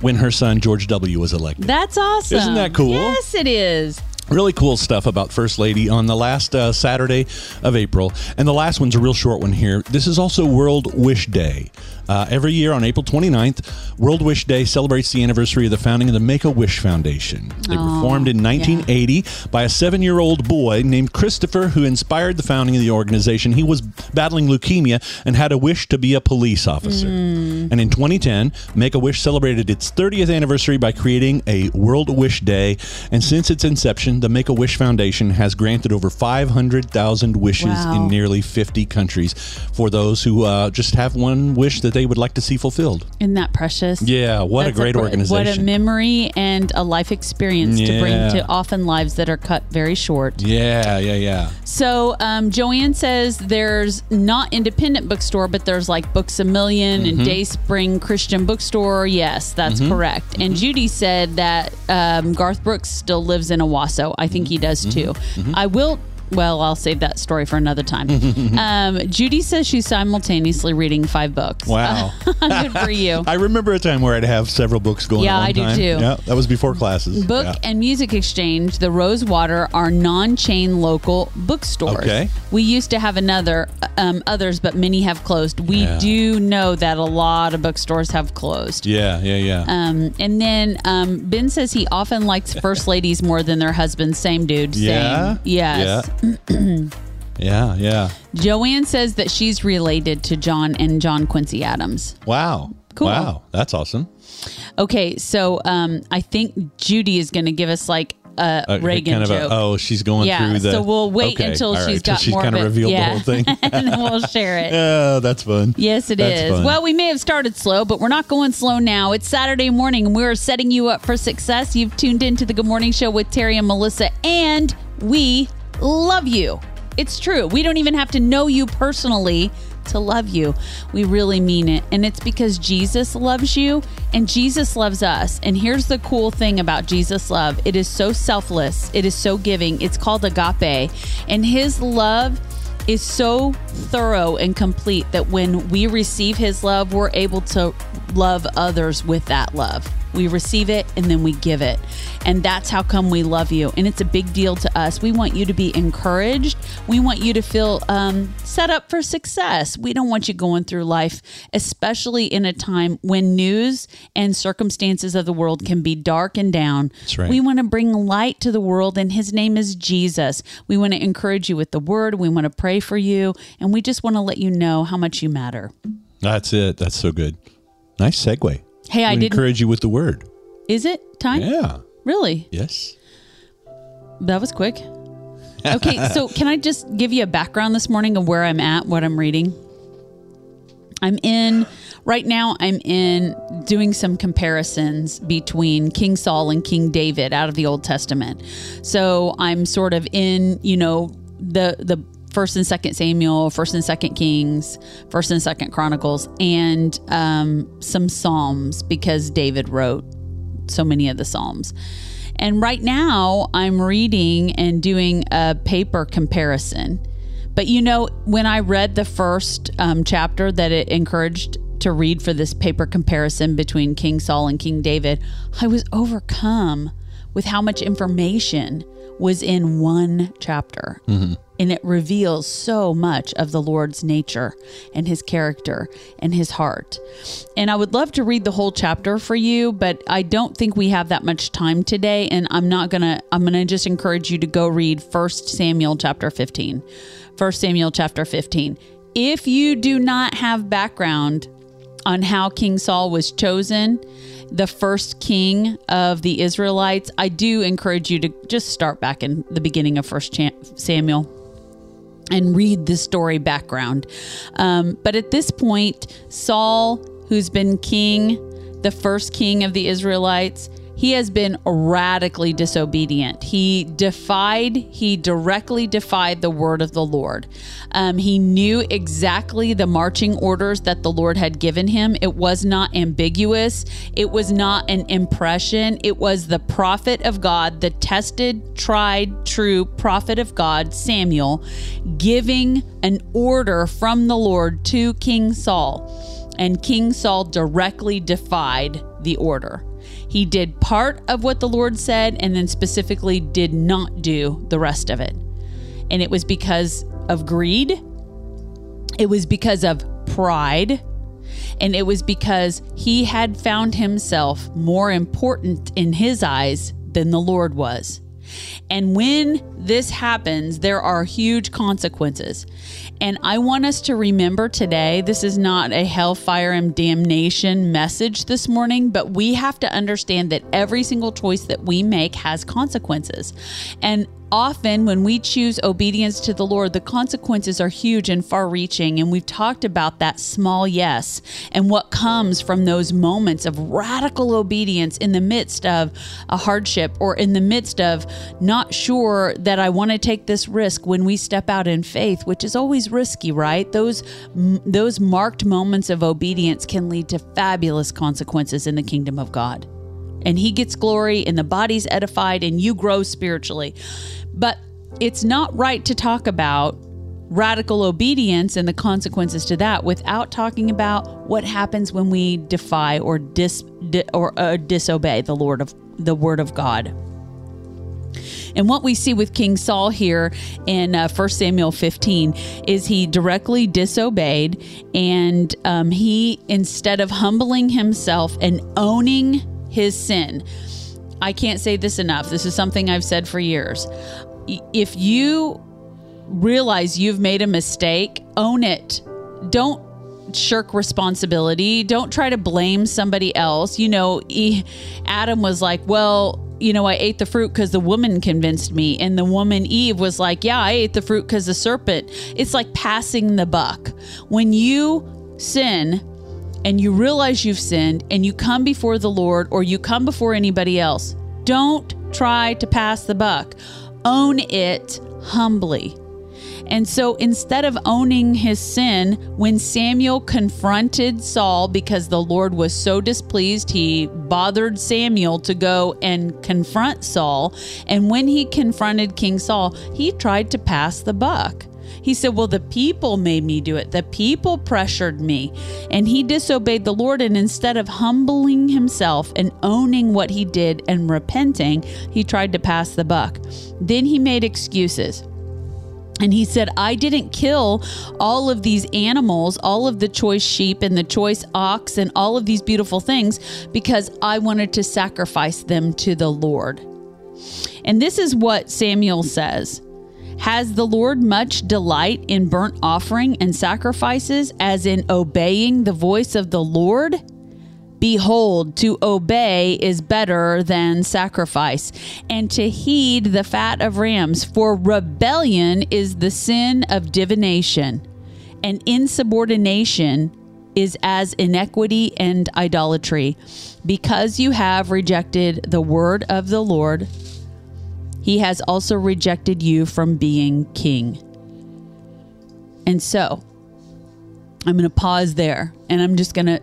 when her son George W. was elected. That's awesome. Isn't that cool? Yes, it is. Really cool stuff about First Lady on the last uh, Saturday of April. And the last one's a real short one here. This is also World Wish Day. Uh, every year on April 29th, World Wish Day celebrates the anniversary of the founding of the Make a Wish Foundation. They were formed in 1980 by a seven year old boy named Christopher who inspired the founding of the organization. He was battling leukemia and had a wish to be a police officer. And in 2010, Make a Wish celebrated its 30th anniversary by creating a World Wish Day. And since its inception, the Make a Wish Foundation has granted over 500,000 wishes Wow. in nearly 50 countries for those who uh, just have one wish that they would like to see fulfilled. Isn't that precious? Yeah, what That's a great gr- organization. What a memory and a life experience to bring to often lives that are cut very short. yeah, yeah, yeah. So um, Joanne says there's not independent bookstore, but there's like Books a 1000000 Mm-hmm. and Dayspring Christian Bookstore. Yes, that's correct. Mm-hmm. And Judy said that um, Garth Brooks still lives in Owasso. I think he does too. Mm-hmm. I will. Well, I'll save that story for another time. um, Judy says she's simultaneously reading five books. Wow. Good for you. I remember a time where I'd have several books going Yeah, I do time. too. Yeah, that was before classes. Book Yeah. and Music Exchange, the Rosewater, are non-chain local bookstores. Okay. We used to have another um, others, but many have closed. We Yeah. do know that a lot of bookstores have closed. Yeah, yeah, yeah. Um, and then um, Ben says he often likes first ladies more than their husbands. Same dude. Same. yeah. Yes. Yeah. yeah, yeah. Joanne says that she's related to John and John Quincy Adams. Wow. Cool. Wow. That's awesome. Okay, so um, I think Judy is going to give us like a Uh, Reagan kind of joke. A, oh, she's going yeah, through the. so we'll wait Okay, until right, she's got she's more kind of of it. revealed yeah. the whole thing. and we'll share it. Oh, that's fun. Yes, it That's is. fun. Well, we may have started slow, but we're not going slow now. It's Saturday morning, and we're setting you up for success. You've tuned into the Good Morning Show with Terry and Melissa, and we love you. It's true. We don't even have to know you personally to love you. We really mean it. And it's because Jesus loves you and Jesus loves us. And here's the cool thing about Jesus' love it is so selfless, it is so giving. It's called agape. And his love is so thorough and complete that when we receive his love, we're able to love others with that love. We receive it and then we give it. And that's how come we love you. And it's a big deal to us. We want you to be encouraged. We want you to feel um, set up for success. We don't want you going through life, especially in a time when news and circumstances of the world can be dark and down. That's right. We want to bring light to the world, and his name is Jesus. We want to encourage you with the word. We want to pray for you, and we just want to let you know how much you matter. That's it. That's so good. Nice segue. Hey, I didn't. encourage you with the word. Is it time? Yeah. Really? Yes. That was quick. Okay, so can I just give you a background this morning of where I'm at, what I'm reading? I'm in, right now, I'm in doing some comparisons between King Saul and King David out of the Old Testament. So I'm sort of in, you know, the, the, First and Second Samuel, First and Second Kings, First and Second Chronicles, and um, some Psalms because David wrote so many of the Psalms. And right now, I'm reading and doing a paper comparison. But you know, when I read the first um, chapter that it encouraged to read for this paper comparison between King Saul and King David, I was overcome with how much information was in one chapter. Mm-hmm. And it reveals so much of the Lord's nature and his character and his heart. And I would love to read the whole chapter for you, but I don't think we have that much time today. And I'm not going to, I'm going to just encourage you to go read 1 Samuel chapter 15. 1 Samuel chapter 15. If you do not have background on how King Saul was chosen, the first king of the Israelites, I do encourage you to just start back in the beginning of First Samuel. and read the story background. Um, but at this point, Saul, who's been king, the first king of the Israelites, he has been radically disobedient. He defied, he directly defied the word of the Lord. Um, he knew exactly the marching orders that the Lord had given him. It was not ambiguous, it was not an impression. It was the prophet of God, the tested, tried, true prophet of God, Samuel, giving an order from the Lord to King Saul. And King Saul directly defied the order. He did part of what the Lord said and then specifically did not do the rest of it. And it was because of greed, it was because of pride, and it was because he had found himself more important in his eyes than the Lord was. And when this happens, there are huge consequences. And I want us to remember today this is not a hellfire and damnation message this morning, but we have to understand that every single choice that we make has consequences. And often when we choose obedience to the Lord, the consequences are huge and far reaching. And we've talked about that small yes and what comes from those moments of radical obedience in the midst of a hardship or in the midst of not sure that I want to take this risk when we step out in faith, which is always risky, right? Those, those marked moments of obedience can lead to fabulous consequences in the kingdom of God and he gets glory and the body's edified and you grow spiritually. But it's not right to talk about radical obedience and the consequences to that without talking about what happens when we defy or dis di, or uh, disobey the Lord of the word of God. And what we see with King Saul here in uh, 1 Samuel 15 is he directly disobeyed, and um, he, instead of humbling himself and owning his sin, I can't say this enough. This is something I've said for years if you realize you've made a mistake, own it. Don't shirk responsibility. Don't try to blame somebody else. You know, Adam was like, well, you know, I ate the fruit because the woman convinced me. And the woman, Eve, was like, yeah, I ate the fruit because the serpent. It's like passing the buck. When you sin and you realize you've sinned and you come before the Lord or you come before anybody else, don't try to pass the buck own it humbly. And so instead of owning his sin, when Samuel confronted Saul because the Lord was so displeased, he bothered Samuel to go and confront Saul. And when he confronted King Saul, he tried to pass the buck. He said, Well, the people made me do it. The people pressured me. And he disobeyed the Lord. And instead of humbling himself and owning what he did and repenting, he tried to pass the buck. Then he made excuses. And he said, I didn't kill all of these animals, all of the choice sheep and the choice ox and all of these beautiful things because I wanted to sacrifice them to the Lord. And this is what Samuel says has the Lord much delight in burnt offering and sacrifices, as in obeying the voice of the Lord? Behold, to obey is better than sacrifice, and to heed the fat of rams, for rebellion is the sin of divination, and insubordination is as iniquity and idolatry. Because you have rejected the word of the Lord, he has also rejected you from being king. And so, I'm going to pause there and I'm just going to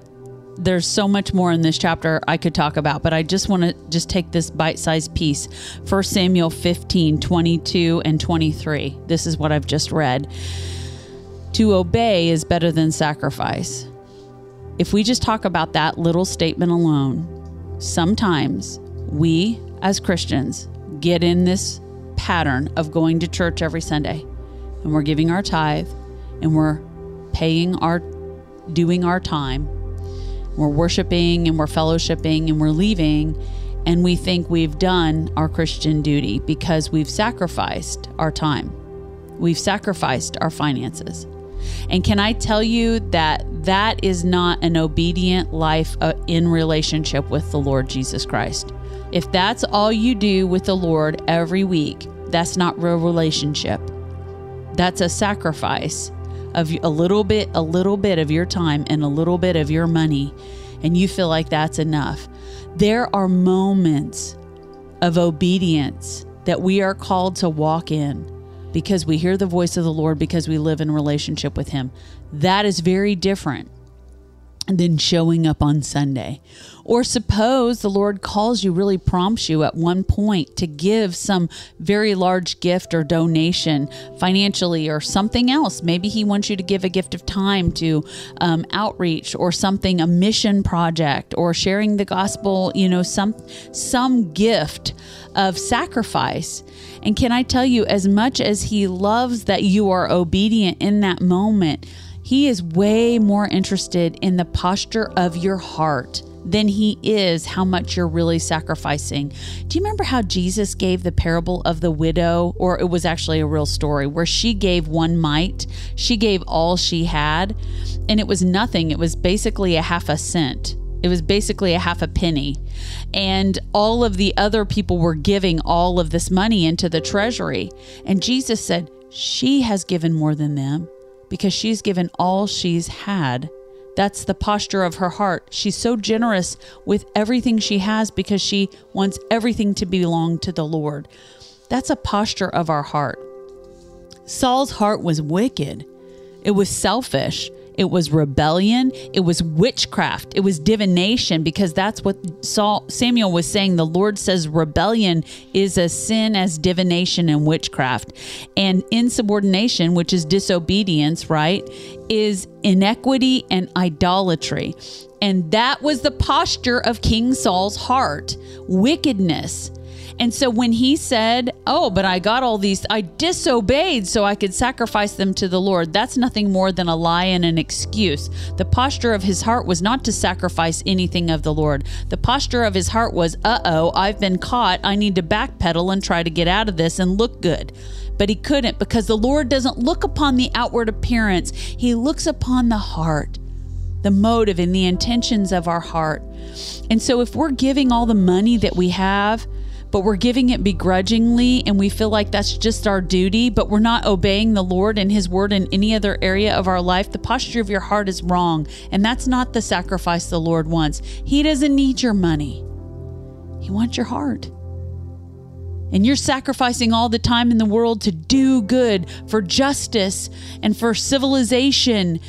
there's so much more in this chapter I could talk about, but I just want to just take this bite-sized piece. 1 Samuel 15, 22 and 23. This is what I've just read. To obey is better than sacrifice. If we just talk about that little statement alone, sometimes we as Christians get in this pattern of going to church every Sunday and we're giving our tithe and we're paying our doing our time. We're worshiping and we're fellowshipping and we're leaving and we think we've done our Christian duty because we've sacrificed our time. We've sacrificed our finances. And can I tell you that that is not an obedient life uh, in relationship with the Lord Jesus Christ? If that's all you do with the Lord every week, that's not real relationship. That's a sacrifice of a little bit, a little bit of your time and a little bit of your money, and you feel like that's enough. There are moments of obedience that we are called to walk in because we hear the voice of the Lord because we live in relationship with Him. That is very different than showing up on Sunday. Or suppose the Lord calls you, really prompts you at one point to give some very large gift or donation financially or something else. Maybe He wants you to give a gift of time to um, outreach or something, a mission project or sharing the gospel, you know, some, some gift of sacrifice. And can I tell you, as much as He loves that you are obedient in that moment, he is way more interested in the posture of your heart than he is how much you're really sacrificing. Do you remember how Jesus gave the parable of the widow, or it was actually a real story, where she gave one mite? She gave all she had, and it was nothing. It was basically a half a cent. It was basically a half a penny. And all of the other people were giving all of this money into the treasury. And Jesus said, She has given more than them because she's given all she's had. That's the posture of her heart. She's so generous with everything she has because she wants everything to belong to the Lord. That's a posture of our heart. Saul's heart was wicked, it was selfish. It was rebellion. It was witchcraft. It was divination because that's what Saul, Samuel was saying. The Lord says rebellion is a sin as divination and witchcraft. And insubordination, which is disobedience, right, is inequity and idolatry. And that was the posture of King Saul's heart wickedness and so when he said, Oh, but I got all these, I disobeyed so I could sacrifice them to the Lord, that's nothing more than a lie and an excuse. The posture of his heart was not to sacrifice anything of the Lord. The posture of his heart was, Uh oh, I've been caught. I need to backpedal and try to get out of this and look good. But he couldn't because the Lord doesn't look upon the outward appearance, he looks upon the heart the motive and the intentions of our heart. And so, if we're giving all the money that we have but we're giving it begrudgingly and we feel like that's just our duty, but we're not obeying the Lord and His word in any other area of our life, the posture of your heart is wrong. And that's not the sacrifice the Lord wants. He doesn't need your money, He wants your heart. And you're sacrificing all the time in the world to do good, for justice, and for civilization.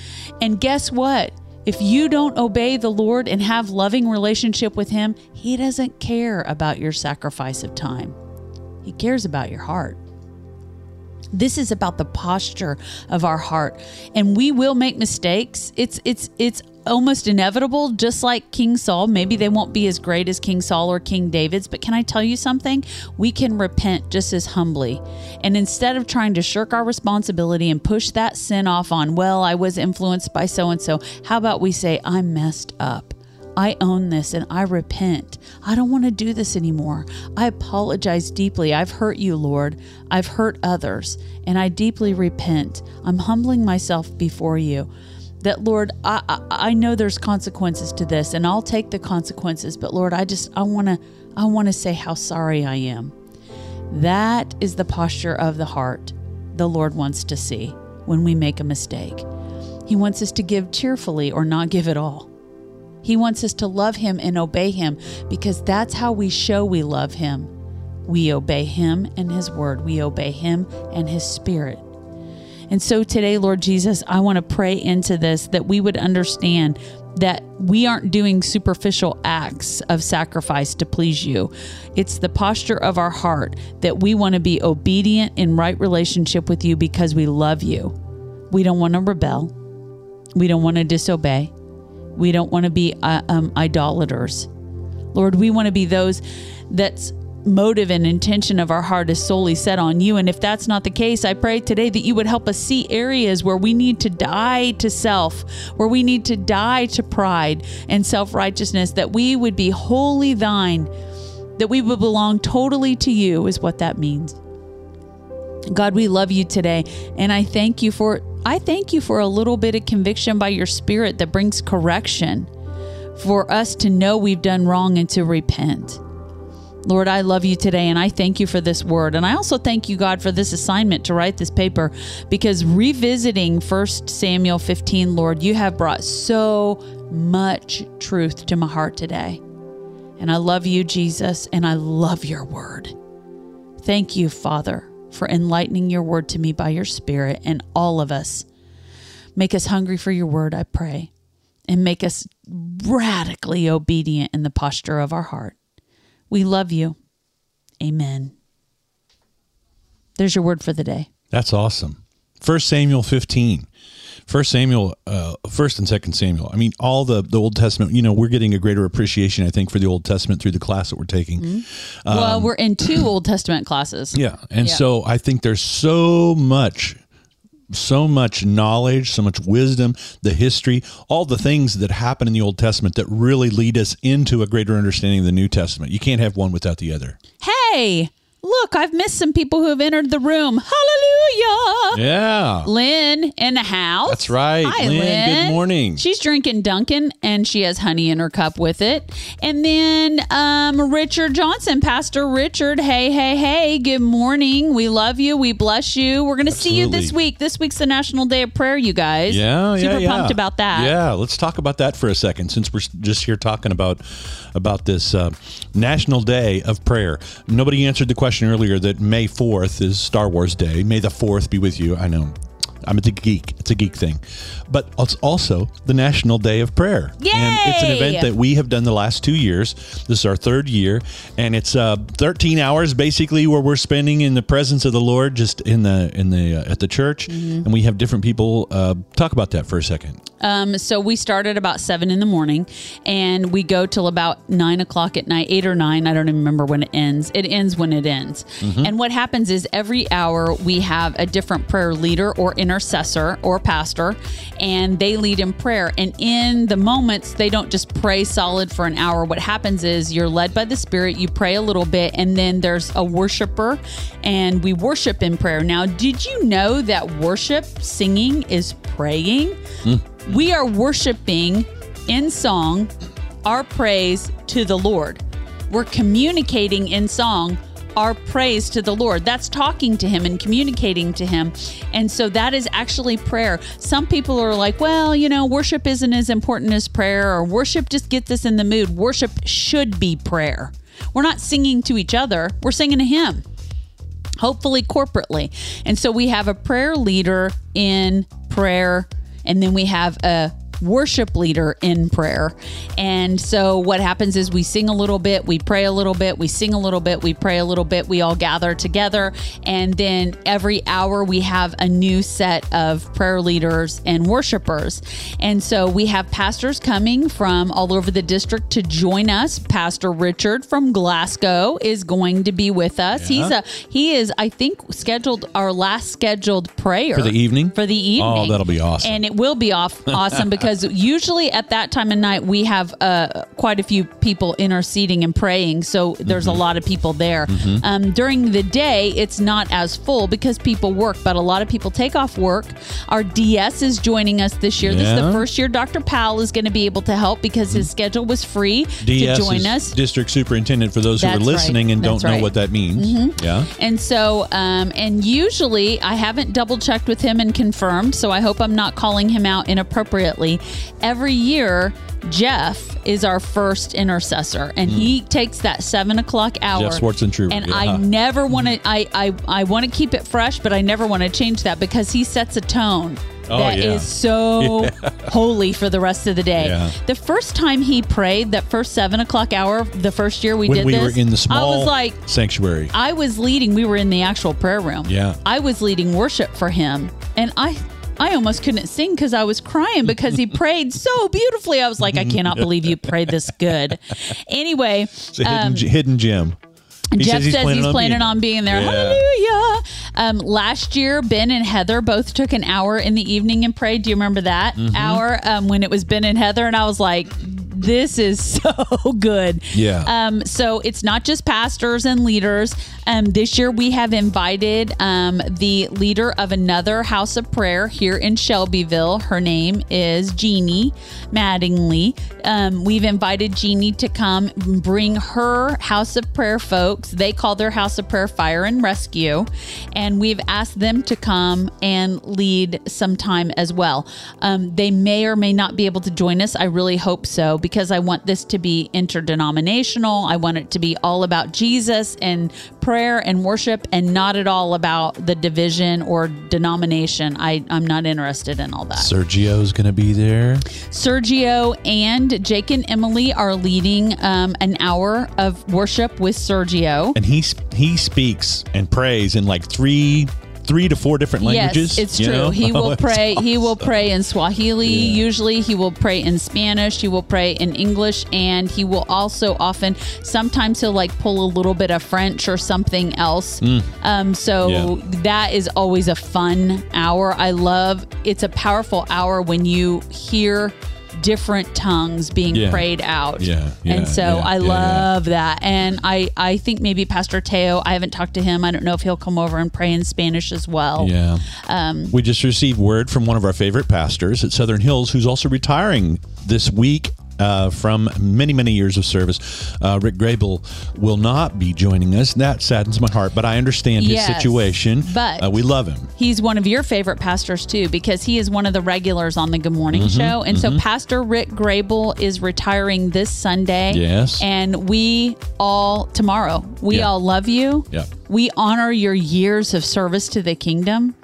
And guess what? If you don't obey the Lord and have loving relationship with him, he doesn't care about your sacrifice of time. He cares about your heart. This is about the posture of our heart. And we will make mistakes. It's it's it's almost inevitable, just like King Saul. Maybe they won't be as great as King Saul or King David's, but can I tell you something? We can repent just as humbly. And instead of trying to shirk our responsibility and push that sin off on, well, I was influenced by so and so, how about we say, I'm messed up? I own this and I repent. I don't want to do this anymore. I apologize deeply. I've hurt you, Lord. I've hurt others, and I deeply repent. I'm humbling myself before you that lord I, I, I know there's consequences to this and i'll take the consequences but lord i just i want to i want to say how sorry i am. That is the posture of the heart the lord wants to see when we make a mistake. He wants us to give cheerfully or not give at all. He wants us to love him and obey him because that's how we show we love him. We obey him and his word. We obey him and his spirit and so today, Lord Jesus, I want to pray into this that we would understand that we aren't doing superficial acts of sacrifice to please you. It's the posture of our heart that we want to be obedient in right relationship with you because we love you. We don't want to rebel. We don't want to disobey. We don't want to be uh, um, idolaters. Lord, we want to be those that's motive and intention of our heart is solely set on you. And if that's not the case, I pray today that you would help us see areas where we need to die to self, where we need to die to pride and self righteousness, that we would be wholly thine, that we would belong totally to you, is what that means. God, we love you today. And I thank you for. I thank you for a little bit of conviction by your spirit that brings correction for us to know we've done wrong and to repent. Lord, I love you today and I thank you for this word. And I also thank you, God, for this assignment to write this paper because revisiting 1 Samuel 15, Lord, you have brought so much truth to my heart today. And I love you, Jesus, and I love your word. Thank you, Father, for enlightening your word to me by your Spirit and all of us. Make us hungry for your word, I pray, and make us radically obedient in the posture of our heart. We love you. Amen. There's your word for the day. That's awesome. First Samuel 15. First Samuel, uh, first and second Samuel. I mean, all the, the Old Testament, you know, we're getting a greater appreciation, I think, for the Old Testament through the class that we're taking. Mm-hmm. well, we're in two Old Testament classes. Yeah. And Yeah. so I think there's so much, so much knowledge, so much wisdom, the history, all the things that happen in the Old Testament that really lead us into a greater understanding of the New Testament. You can't have one without the other. Hey, look, I've missed some people who have entered the room. Hallelujah. Yeah. Lynn in the house. That's right. Hi, Lynn, Lynn. good morning. She's drinking Dunkin' and she has honey in her cup with it. And then um, Richard Johnson, Pastor Richard. Hey, hey, hey. Good morning. We love you. We bless you. We're going to see you this week. This week's the National Day of Prayer, you guys. Yeah, Super yeah, yeah. pumped about that. Yeah, let's talk about that for a second, since we're just here talking about about this uh, National Day of Prayer. Nobody answered the question earlier that May fourth is Star Wars Day. May the fourth be with you. I know. I'm a geek. It's a geek thing, but it's also the National Day of Prayer, and it's an event that we have done the last two years. This is our third year, and it's uh, 13 hours basically where we're spending in the presence of the Lord, just in the in the uh, at the church, Mm-hmm. and we have different people uh, talk about that for a second. Um, so we start at about seven in the morning and we go till about nine o'clock at night, eight or nine. I don't even remember when it ends. It ends when it ends. And what happens is every hour we have a different prayer leader or intercessor or pastor, and they lead in prayer. And in the moments, they don't just pray solid for an hour. What happens is you're led by the Spirit, you pray a little bit, and then there's a worshiper, and we worship in prayer. Now, did you know that worship, singing, is praying? We are worshiping in song our praise to the Lord. We're communicating in song our praise to the Lord. That's talking to Him and communicating to Him. And so that is actually prayer. Some people are like, well, you know, worship isn't as important as prayer, or worship just gets us in the mood. Worship should be prayer. We're not singing to each other, we're singing to Him hopefully corporately. And so we have a prayer leader in prayer, and then we have a worship leader in prayer. And so what happens is we sing a little bit, we pray a little bit, we sing a little bit, we pray a little bit, we all gather together. And then every hour we have a new set of prayer leaders and worshipers. And so we have pastors coming from all over the district to join us. Pastor Richard from Glasgow is going to be with us. He's a he is I think scheduled our last scheduled prayer For the evening? For the oh, evening. Oh, that'll be awesome. And it will be off awesome because usually at that time of night we have uh, quite a few people interceding and praying. So there's Mm-hmm. a lot of people there. Um, during the day, it's not as full because people work, but a lot of people take off work. Our DS is joining us this year. This is the Mm-hmm. first year Dr. Powell is going to be able to help because his schedule was free DS to join us. district superintendent for those who That's are listening right. and don't That's know. Mm-hmm. what that means. Yeah. And so, um, and usually I haven't double checked with him and confirmed, so I hope I'm not calling him out inappropriately. Every year, Jeff is our first intercessor, and he takes that seven o'clock hour. Mm. Jeff Schwartzentruber, And yeah. I never want to. I I, I want to keep it fresh, but I never want to change that because he sets a tone. Oh, that is yeah. so holy for the rest of the day. Yeah. The first time he prayed, that first seven o'clock hour, the first year we When did we this, were in the small I was like, sanctuary. I was leading. We were in the actual prayer room. Yeah. I was leading worship for him, and I. I almost couldn't sing because I was crying because he prayed so beautifully. I was like, I cannot believe you prayed this good. Anyway, It's a hidden, ge- hidden gem. He um, Jeff says he's, on planning being on being there. Yeah. Hallelujah. Um, last year, Ben and Heather both took an hour in the evening and prayed. Do you remember that Mm-hmm. hour um, when it was Ben and Heather? And I was like, this is so good. Yeah. Um, so it's not just pastors and leaders. Um, this year we have invited um, the leader of another house of prayer here in Shelbyville. Her name is Jeannie Mattingly. Um, we've invited Jeannie to come bring her house of prayer folks. They call their house of prayer fire and rescue. And we've asked them to come and lead some time as well. Um, they may or may not be able to join us. I really hope so because I want this to be interdenominational. I want it to be all about Jesus and prayer and worship and not at all about the division or denomination. I, I'm not interested in all that. Sergio's going to be there. Sergio and Jake and Emily are leading um, an hour of worship with Sergio. And he he speaks and prays in like three three to four different languages. Yes, it's you true. know? He will pray. He will pray in Swahili. Yeah. Usually, he will pray in Spanish. He will pray in English, and he will also often. Sometimes he'll like pull a little bit of French or something else. Um, so Mm. Yeah. that is always a fun hour. I love. It's a powerful hour when you hear different tongues being Yeah. prayed out. Yeah, yeah, and so yeah, I love that. And I I think maybe Pastor Teo. I haven't talked to him. I don't know if he'll come over and pray in Spanish as well. Yeah. Um, we just received word from one of our favorite pastors at Southern Hills who's also retiring this week. Uh, from many, many years of service, uh, Rick Grable will not be joining us. That saddens my heart, but I understand his Yes, situation. but- uh, we love him. He's one of your favorite pastors too, because he is one of the regulars on the Good Morning Mm-hmm, Show. And so Pastor Rick Grable is retiring this Sunday. Yes. And we all, tomorrow, we Yeah. all love you. Yeah. We honor your years of service to the kingdom.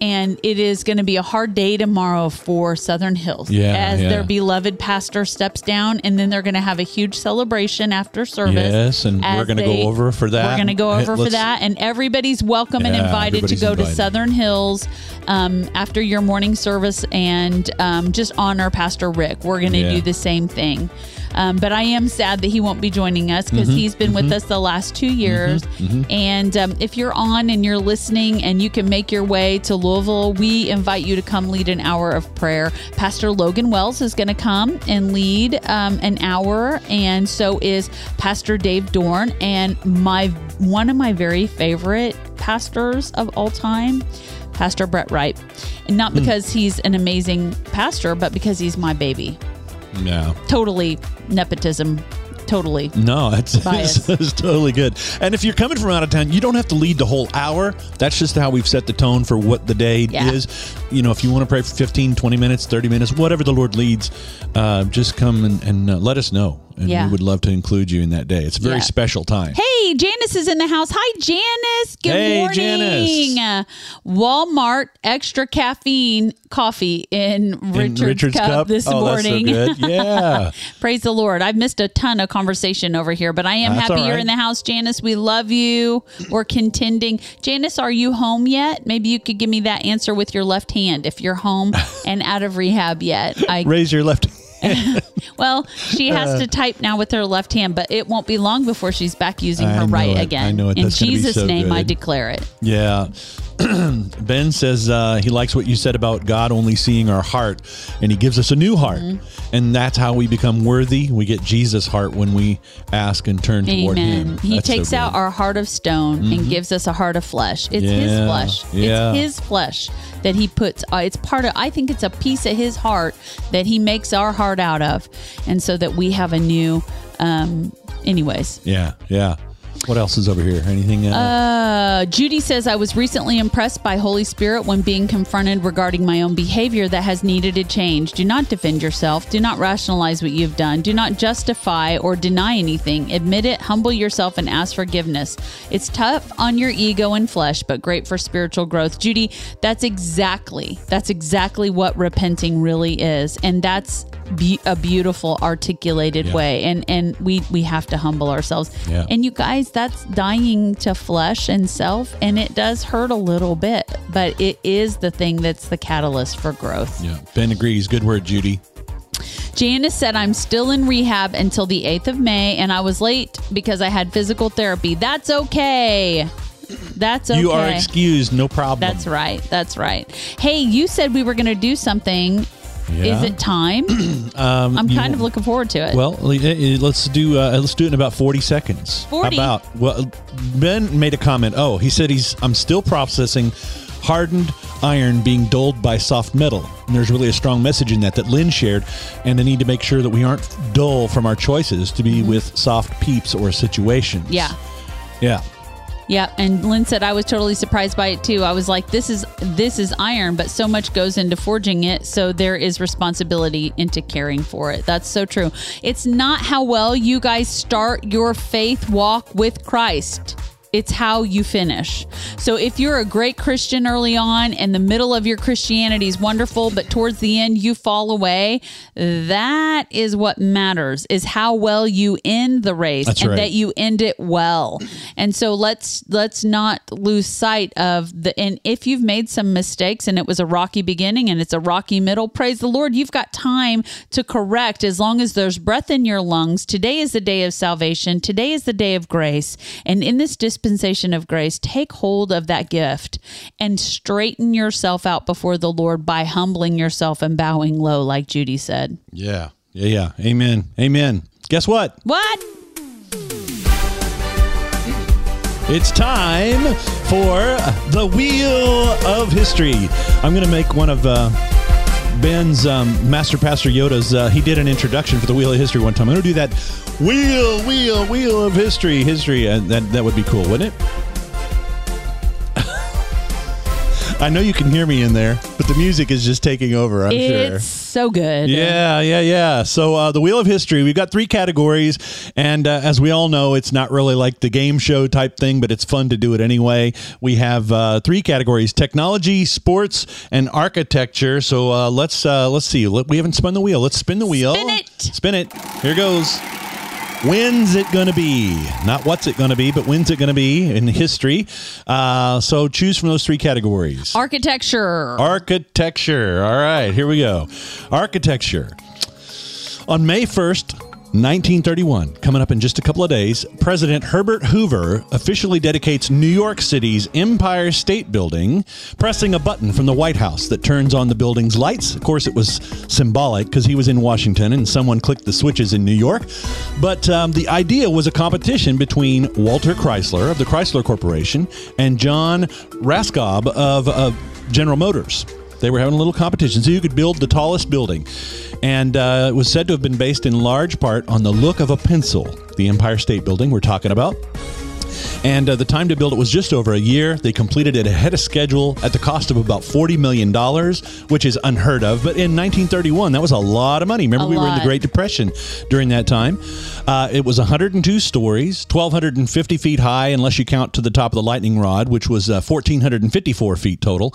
And it is going to be a hard day tomorrow for Southern Hills. Yeah, As yeah. their beloved pastor steps down. And then they're going to have a huge celebration after service. Yes, and we're gonna go over for that. We're going to go over for let's- that. And everybody's welcome and invited to go to. Southern Hills um, after your morning service and um, just honor Pastor Rick. We're going to Yeah. do the same thing. Um, but I am sad that he won't be joining us because Mm-hmm, he's been with us the last two years. And um, if you're on and you're listening and you can make your way to Louisville, we invite you to come lead an hour of prayer. Pastor Logan Wells is going to come and lead um, an hour, and so is Pastor Dave Dorn. And my one of my very favorite pastors of all time. Pastor Brett Wright. And not Hmm. because he's an amazing pastor, but because he's my baby Yeah. totally nepotism totally No, it's, Bias. it's, it's totally good. And if you're coming from out of town, you don't have to lead the whole hour. That's just how we've set the tone for what the day Yeah. is. You know, if you want to pray for 15, 20 minutes, 30 minutes, whatever the Lord leads, uh, just come and, and uh, let us know. And Yeah. we would love to include you in that day. It's a very Yeah. special time. hey janice is in the house hi janice good Hey, morning Janice. Walmart extra caffeine coffee in In richard's, cup, this oh, morning so good. Yeah. praise the lord i've missed a ton of conversation over here but i am That's happy all you're in the house janice we love you we're contending janice are you home yet maybe you could give me that answer with your left hand if you're home and out of rehab yet i Raise your left Well, she has to uh, type now with her left hand, but it won't be long before she's back using her right it. again. I know it. In That's Jesus' so name, I declare it. Yeah. ben says uh, he likes what you said about God only seeing our heart, and he gives us a new heart. Mm-hmm. And that's how we become worthy. We get Jesus' heart when we ask and turn toward Amen. him. He That's takes good. out our heart of stone and gives us a heart of flesh. It's his flesh. yeah. It's his flesh that he puts. Uh, it's part of. I think it's a piece of his heart that he makes our heart out of, and so that we have a new. Um, anyways, Yeah, yeah. What else is over here? Anything? Uh, Uh, Judy says, I was recently impressed by Holy Spirit when being confronted regarding my own behavior that has needed a change. Do not defend yourself. Do not rationalize what you've done. Do not justify or deny anything. Admit it, humble yourself, and ask forgiveness. It's tough on your ego and flesh, but great for spiritual growth. Judy, that's exactly, that's exactly what repenting really is. And that's be- a beautiful articulated Yeah. way. And, and we, we have to humble ourselves. Yeah. And you guys, that's dying to flesh and self, and it does hurt a little bit, but it is the thing that's the catalyst for growth. yeah. Ben agrees. Good word, Judy. Janice said, I'm still in rehab until the 8th of May, and I was late because I had physical therapy. That's okay. That's okay. You are excused. No problem. That's right. That's right. Hey, you said we were going to do something Is it time? I'm you- kind of looking forward to it. Well, eh, let's do uh, let's do it in about forty seconds. 40? How about well, Ben made a comment. Oh, he said he's I'm still processing hardened iron being dulled by soft metal. And there's really a strong message in that that Lynn shared, and the need to make sure that we aren't dull from our choices to be with soft peeps or situations. Mm-hmm. yeah. yeah. Yeah, and Lynn said I was totally surprised by it too. I was like, "This is this is iron, but so much goes into forging it, so there is responsibility into caring for it." That's so true. It's not how well you guys start your faith walk with Christ. It's how you finish. So if you're a great Christian early on and the middle of your Christianity is wonderful, but towards the end you fall away, that is what matters is how well you end the race That's and right. that you end it well. And so let's let's not lose sight of the and if you've made some mistakes and it was a rocky beginning and it's a rocky middle, praise the Lord, you've got time to correct as long as there's breath in your lungs. Today is the day of salvation. Today is the day of grace. And in this dispensation of grace, take hold of that gift and straighten yourself out before the Lord by humbling yourself and bowing low like Judy said. Yeah. Yeah. Yeah. Amen. Amen. Guess what? What? It's time for the Wheel of History. I'm going to make one of uh, Ben's um, Master Pastor Yoda's. Uh, he did an introduction for the Wheel of History one time. I'm going to do that Wheel, Wheel, Wheel of History, history. Uh, that that would be cool, wouldn't it? I know you can hear me in there, but the music is just taking over. I'm sure. It's so good. Yeah, yeah, yeah. So uh, the Wheel of History, we've got three categories, and uh, as we all know, it's not really like the game show type thing, but it's fun to do it anyway. We have uh, three categories: technology, sports, and architecture. So uh, let's uh, let's see. We haven't spun the wheel. Let's spin the wheel. Spin it. Spin it. Here goes. When's it going to be? Not what's it going to be, but when's it going to be in history? Uh, so choose from those three categories. Architecture. Architecture. All right, here we go. Architecture. On May 1st, 1931, coming up in just a couple of days, President Herbert Hoover officially dedicates New York City's Empire State Building, pressing a button from the White House that turns on the building's lights. Of course, it was symbolic because he was in Washington and someone clicked the switches in New York. But um, the idea was a competition between Walter Chrysler of the Chrysler Corporation and John Raskob of General Motors. They were having a little competition, so you could build the tallest building. And uh, it was said to have been based in large part on the look of a pencil, the Empire State Building we're talking about. And uh, the time to build it was just over a year. They completed it ahead of schedule at the cost of about $40 million, which is unheard of. But in 1931, that was a lot of money. Remember, A we were in the. Great Depression during that time. Uh, it was 102 stories, 1,250 feet high, unless you count to the top of the lightning rod, which was uh, 1,454 feet total.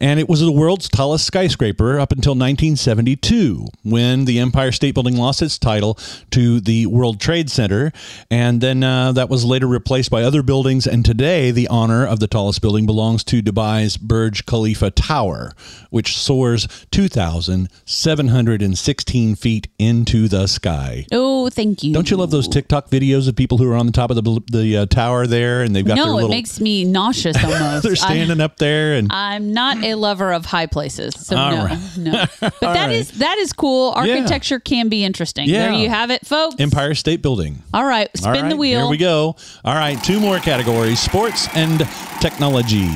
And it was the world's tallest skyscraper up until 1972, when the Empire State Building lost its title to the World Trade Center. And then uh, that was later replaced by other buildings. And today, the honor of the tallest building belongs to Dubai's Burj Khalifa Tower, which soars 2,716 feet into the sky. Oh, thank you. Don't you love those TikTok videos of people who are on the top of the, the uh, tower there and they've got their little... No, it makes me nauseous almost. they're standing up there and. I, am not a lover of high places, so All no, right. no. But that is right. that is cool. Architecture can be interesting. Yeah. There you have it, folks. Empire State Building. All right, spin All right, the wheel. Here we go. All right, two more categories sports and technology.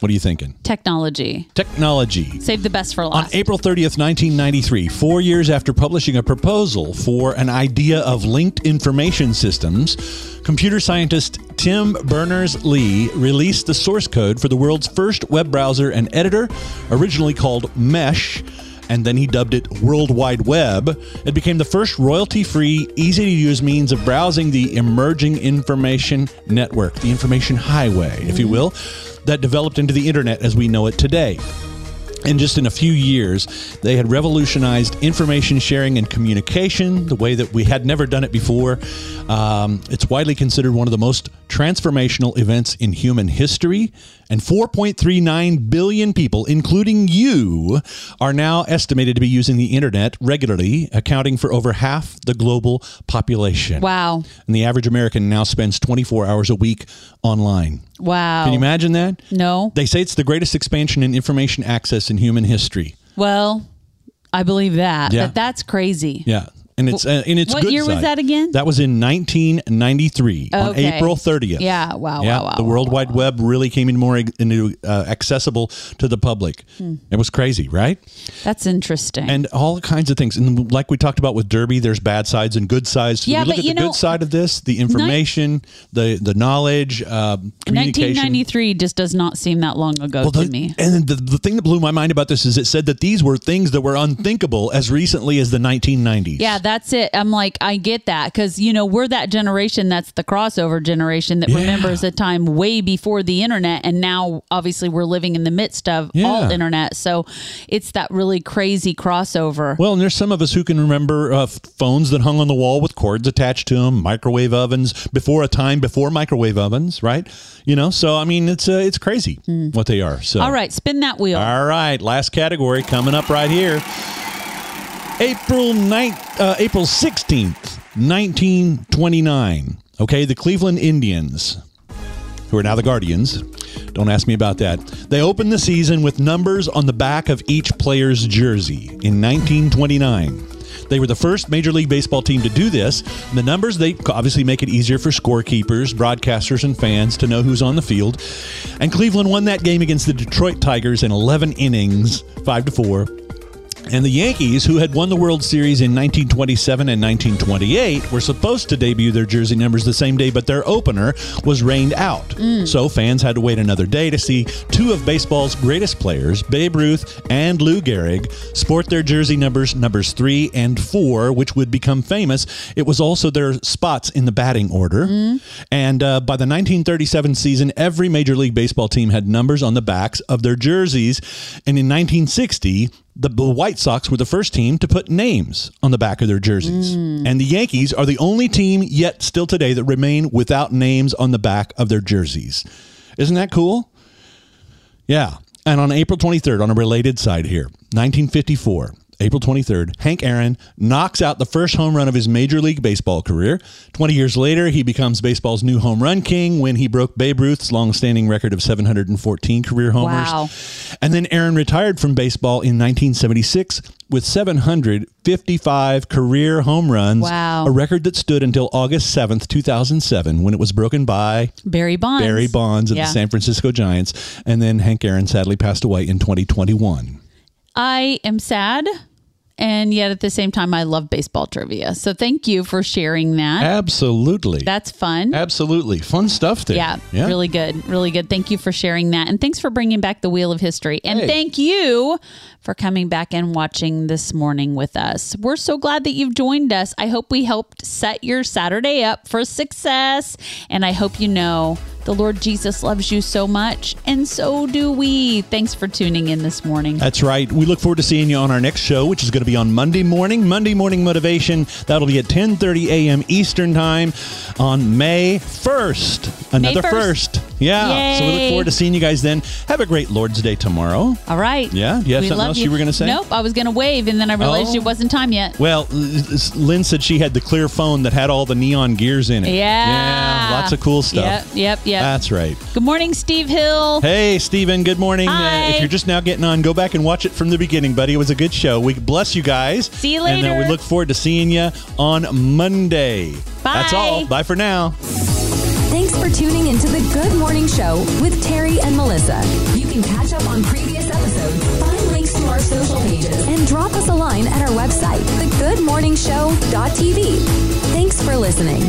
What are you thinking? Technology. Technology. Save the best for last. On. April 30th, 1993, four years after publishing a proposal for an idea of linked information systems, computer scientist Tim Berners Lee released the source code for the world's first web browser and editor, originally called Mesh. And then he dubbed it World Wide Web. It became the first royalty free, easy to use means of browsing the emerging information network, the information highway, if you will, that developed into the internet as we know it today. And just in a few years, they had revolutionized information sharing and communication the way that we had never done it before. Um, it's widely considered one of the most transformational events in human history, and 4.39 billion people, including you, are now estimated to be using the internet regularly, accounting for over half the global population. Wow. And the average American now spends 24 hours a week online. Wow. Can you imagine that? No. They say it's the greatest expansion in information access in human history. Well, I believe that. Yeah. But that's crazy. Yeah. And it's uh, in its What good year was that again? That was in 1993 on April 30th. Yeah. Wow. Yeah, wow. Wow. the World Wide Web really came in more into, uh, accessible to the public. Hmm. It was crazy, right? That's interesting. And all kinds of things. And like we talked about with Derby, there's bad sides and good sides. So Yeah, we look but at the know, good side of this, the information, the the knowledge, uh, communication. 1993 just does not seem that long ago Well, to me. and the, the thing that blew my mind about this is it said that these were things that were unthinkable as recently as the 1990s. Yeah, that's it. I'm like, I get that because you know we're that generation that's the crossover generation that Yeah. remembers a time way before the internet, and now obviously we're living in the midst of Yeah. all internet. So it's that really crazy crossover. Well, and there's some of us who can remember uh, phones that hung on the wall with cords attached to them, microwave ovens before a time before microwave ovens, right? You know, so I mean, it's uh, it's crazy what they are. So, all right, spin that wheel. all right, last category coming up right here. April 9th, uh, April 16th, 1929. Okay, the Cleveland Indians, who are now the Guardians. Don't ask me about that. They opened the season with numbers on the back of each player's jersey in 1929. They were the first Major League Baseball team to do this. The numbers they obviously make it easier for scorekeepers, broadcasters, and fans to know who's on the field. And Cleveland won that game against the Detroit Tigers in 11 innings, five to four. And the Yankees, who had won the World Series in 1927 and 1928, were supposed to debut their jersey numbers the same day, but their opener was rained out. So fans had to wait another day to see two of baseball's greatest players, Babe Ruth and Lou Gehrig, sport their jersey numbers, numbers three and four, which would become famous. It was also their spots in the batting order. And uh, by the 1937 season, every Major League Baseball team had numbers on the backs of their jerseys. And in 1960, the, the White Sox were the first team to put names on the back of their jerseys. Mm. And the Yankees are the only team yet still today that remain without names on the back of their jerseys. Isn't that cool? Yeah. And on April 23rd, on a related side here, 1954, April 23rd, Hank Aaron knocks out the first home run of his Major League Baseball career. 20 years later, he becomes baseball's new home run king when he broke Babe Ruth's long-standing record of 714 career homers. Wow. And then Aaron retired from baseball in 1976 with 755 career home runs, Wow. a record that stood until August 7th, 2007, when it was broken by Barry Bonds. Barry Bonds of Yeah. the San Francisco Giants. And then Hank Aaron sadly passed away in 2021. I am sad. And yet at the same time, I love baseball trivia. So thank you for sharing that. Absolutely. That's fun. Absolutely. Fun stuff there. Yeah, really good. Really good. Thank you for sharing that. And thanks for bringing back the Wheel of History. And Hey. thank you for coming back and watching this morning with us. We're so glad that you've joined us. I hope we helped set your Saturday up for success. And I hope you know the Lord Jesus loves you so much. And so do we. Thanks for tuning in this morning. That's right. We look forward to seeing you on our next show, which is going to be on Monday morning, Monday Morning Motivation. That'll be at 10:30 a.m. Eastern Time on May 1st. Another 1st. first. Yeah. So we look forward to seeing you guys then. Have a great Lord's Day tomorrow. All right. Yeah? Do you have We something love else you were gonna say? Nope. I was going to wave, and then I realized Oh. it wasn't time yet. Well, Lynn said she had the clear phone that had all the neon gears in it. Yeah. Yeah. Lots of cool stuff. Yep. Yep. Yep. That's right. Good morning, Steve Hill. Hey, Steven, good morning. Uh, if you're just now getting on, go back and watch it from the beginning, buddy. It was a good show. We bless you guys. See you later. And uh, we look forward to seeing you on Monday. Bye. That's all. Bye for now. Thanks for tuning into the Good Morning Show with Terry and Melissa. You can catch up on previous episodes, find links to our social pages, and drop us a line at our website, thegoodmorningshow.tv. Thanks for listening.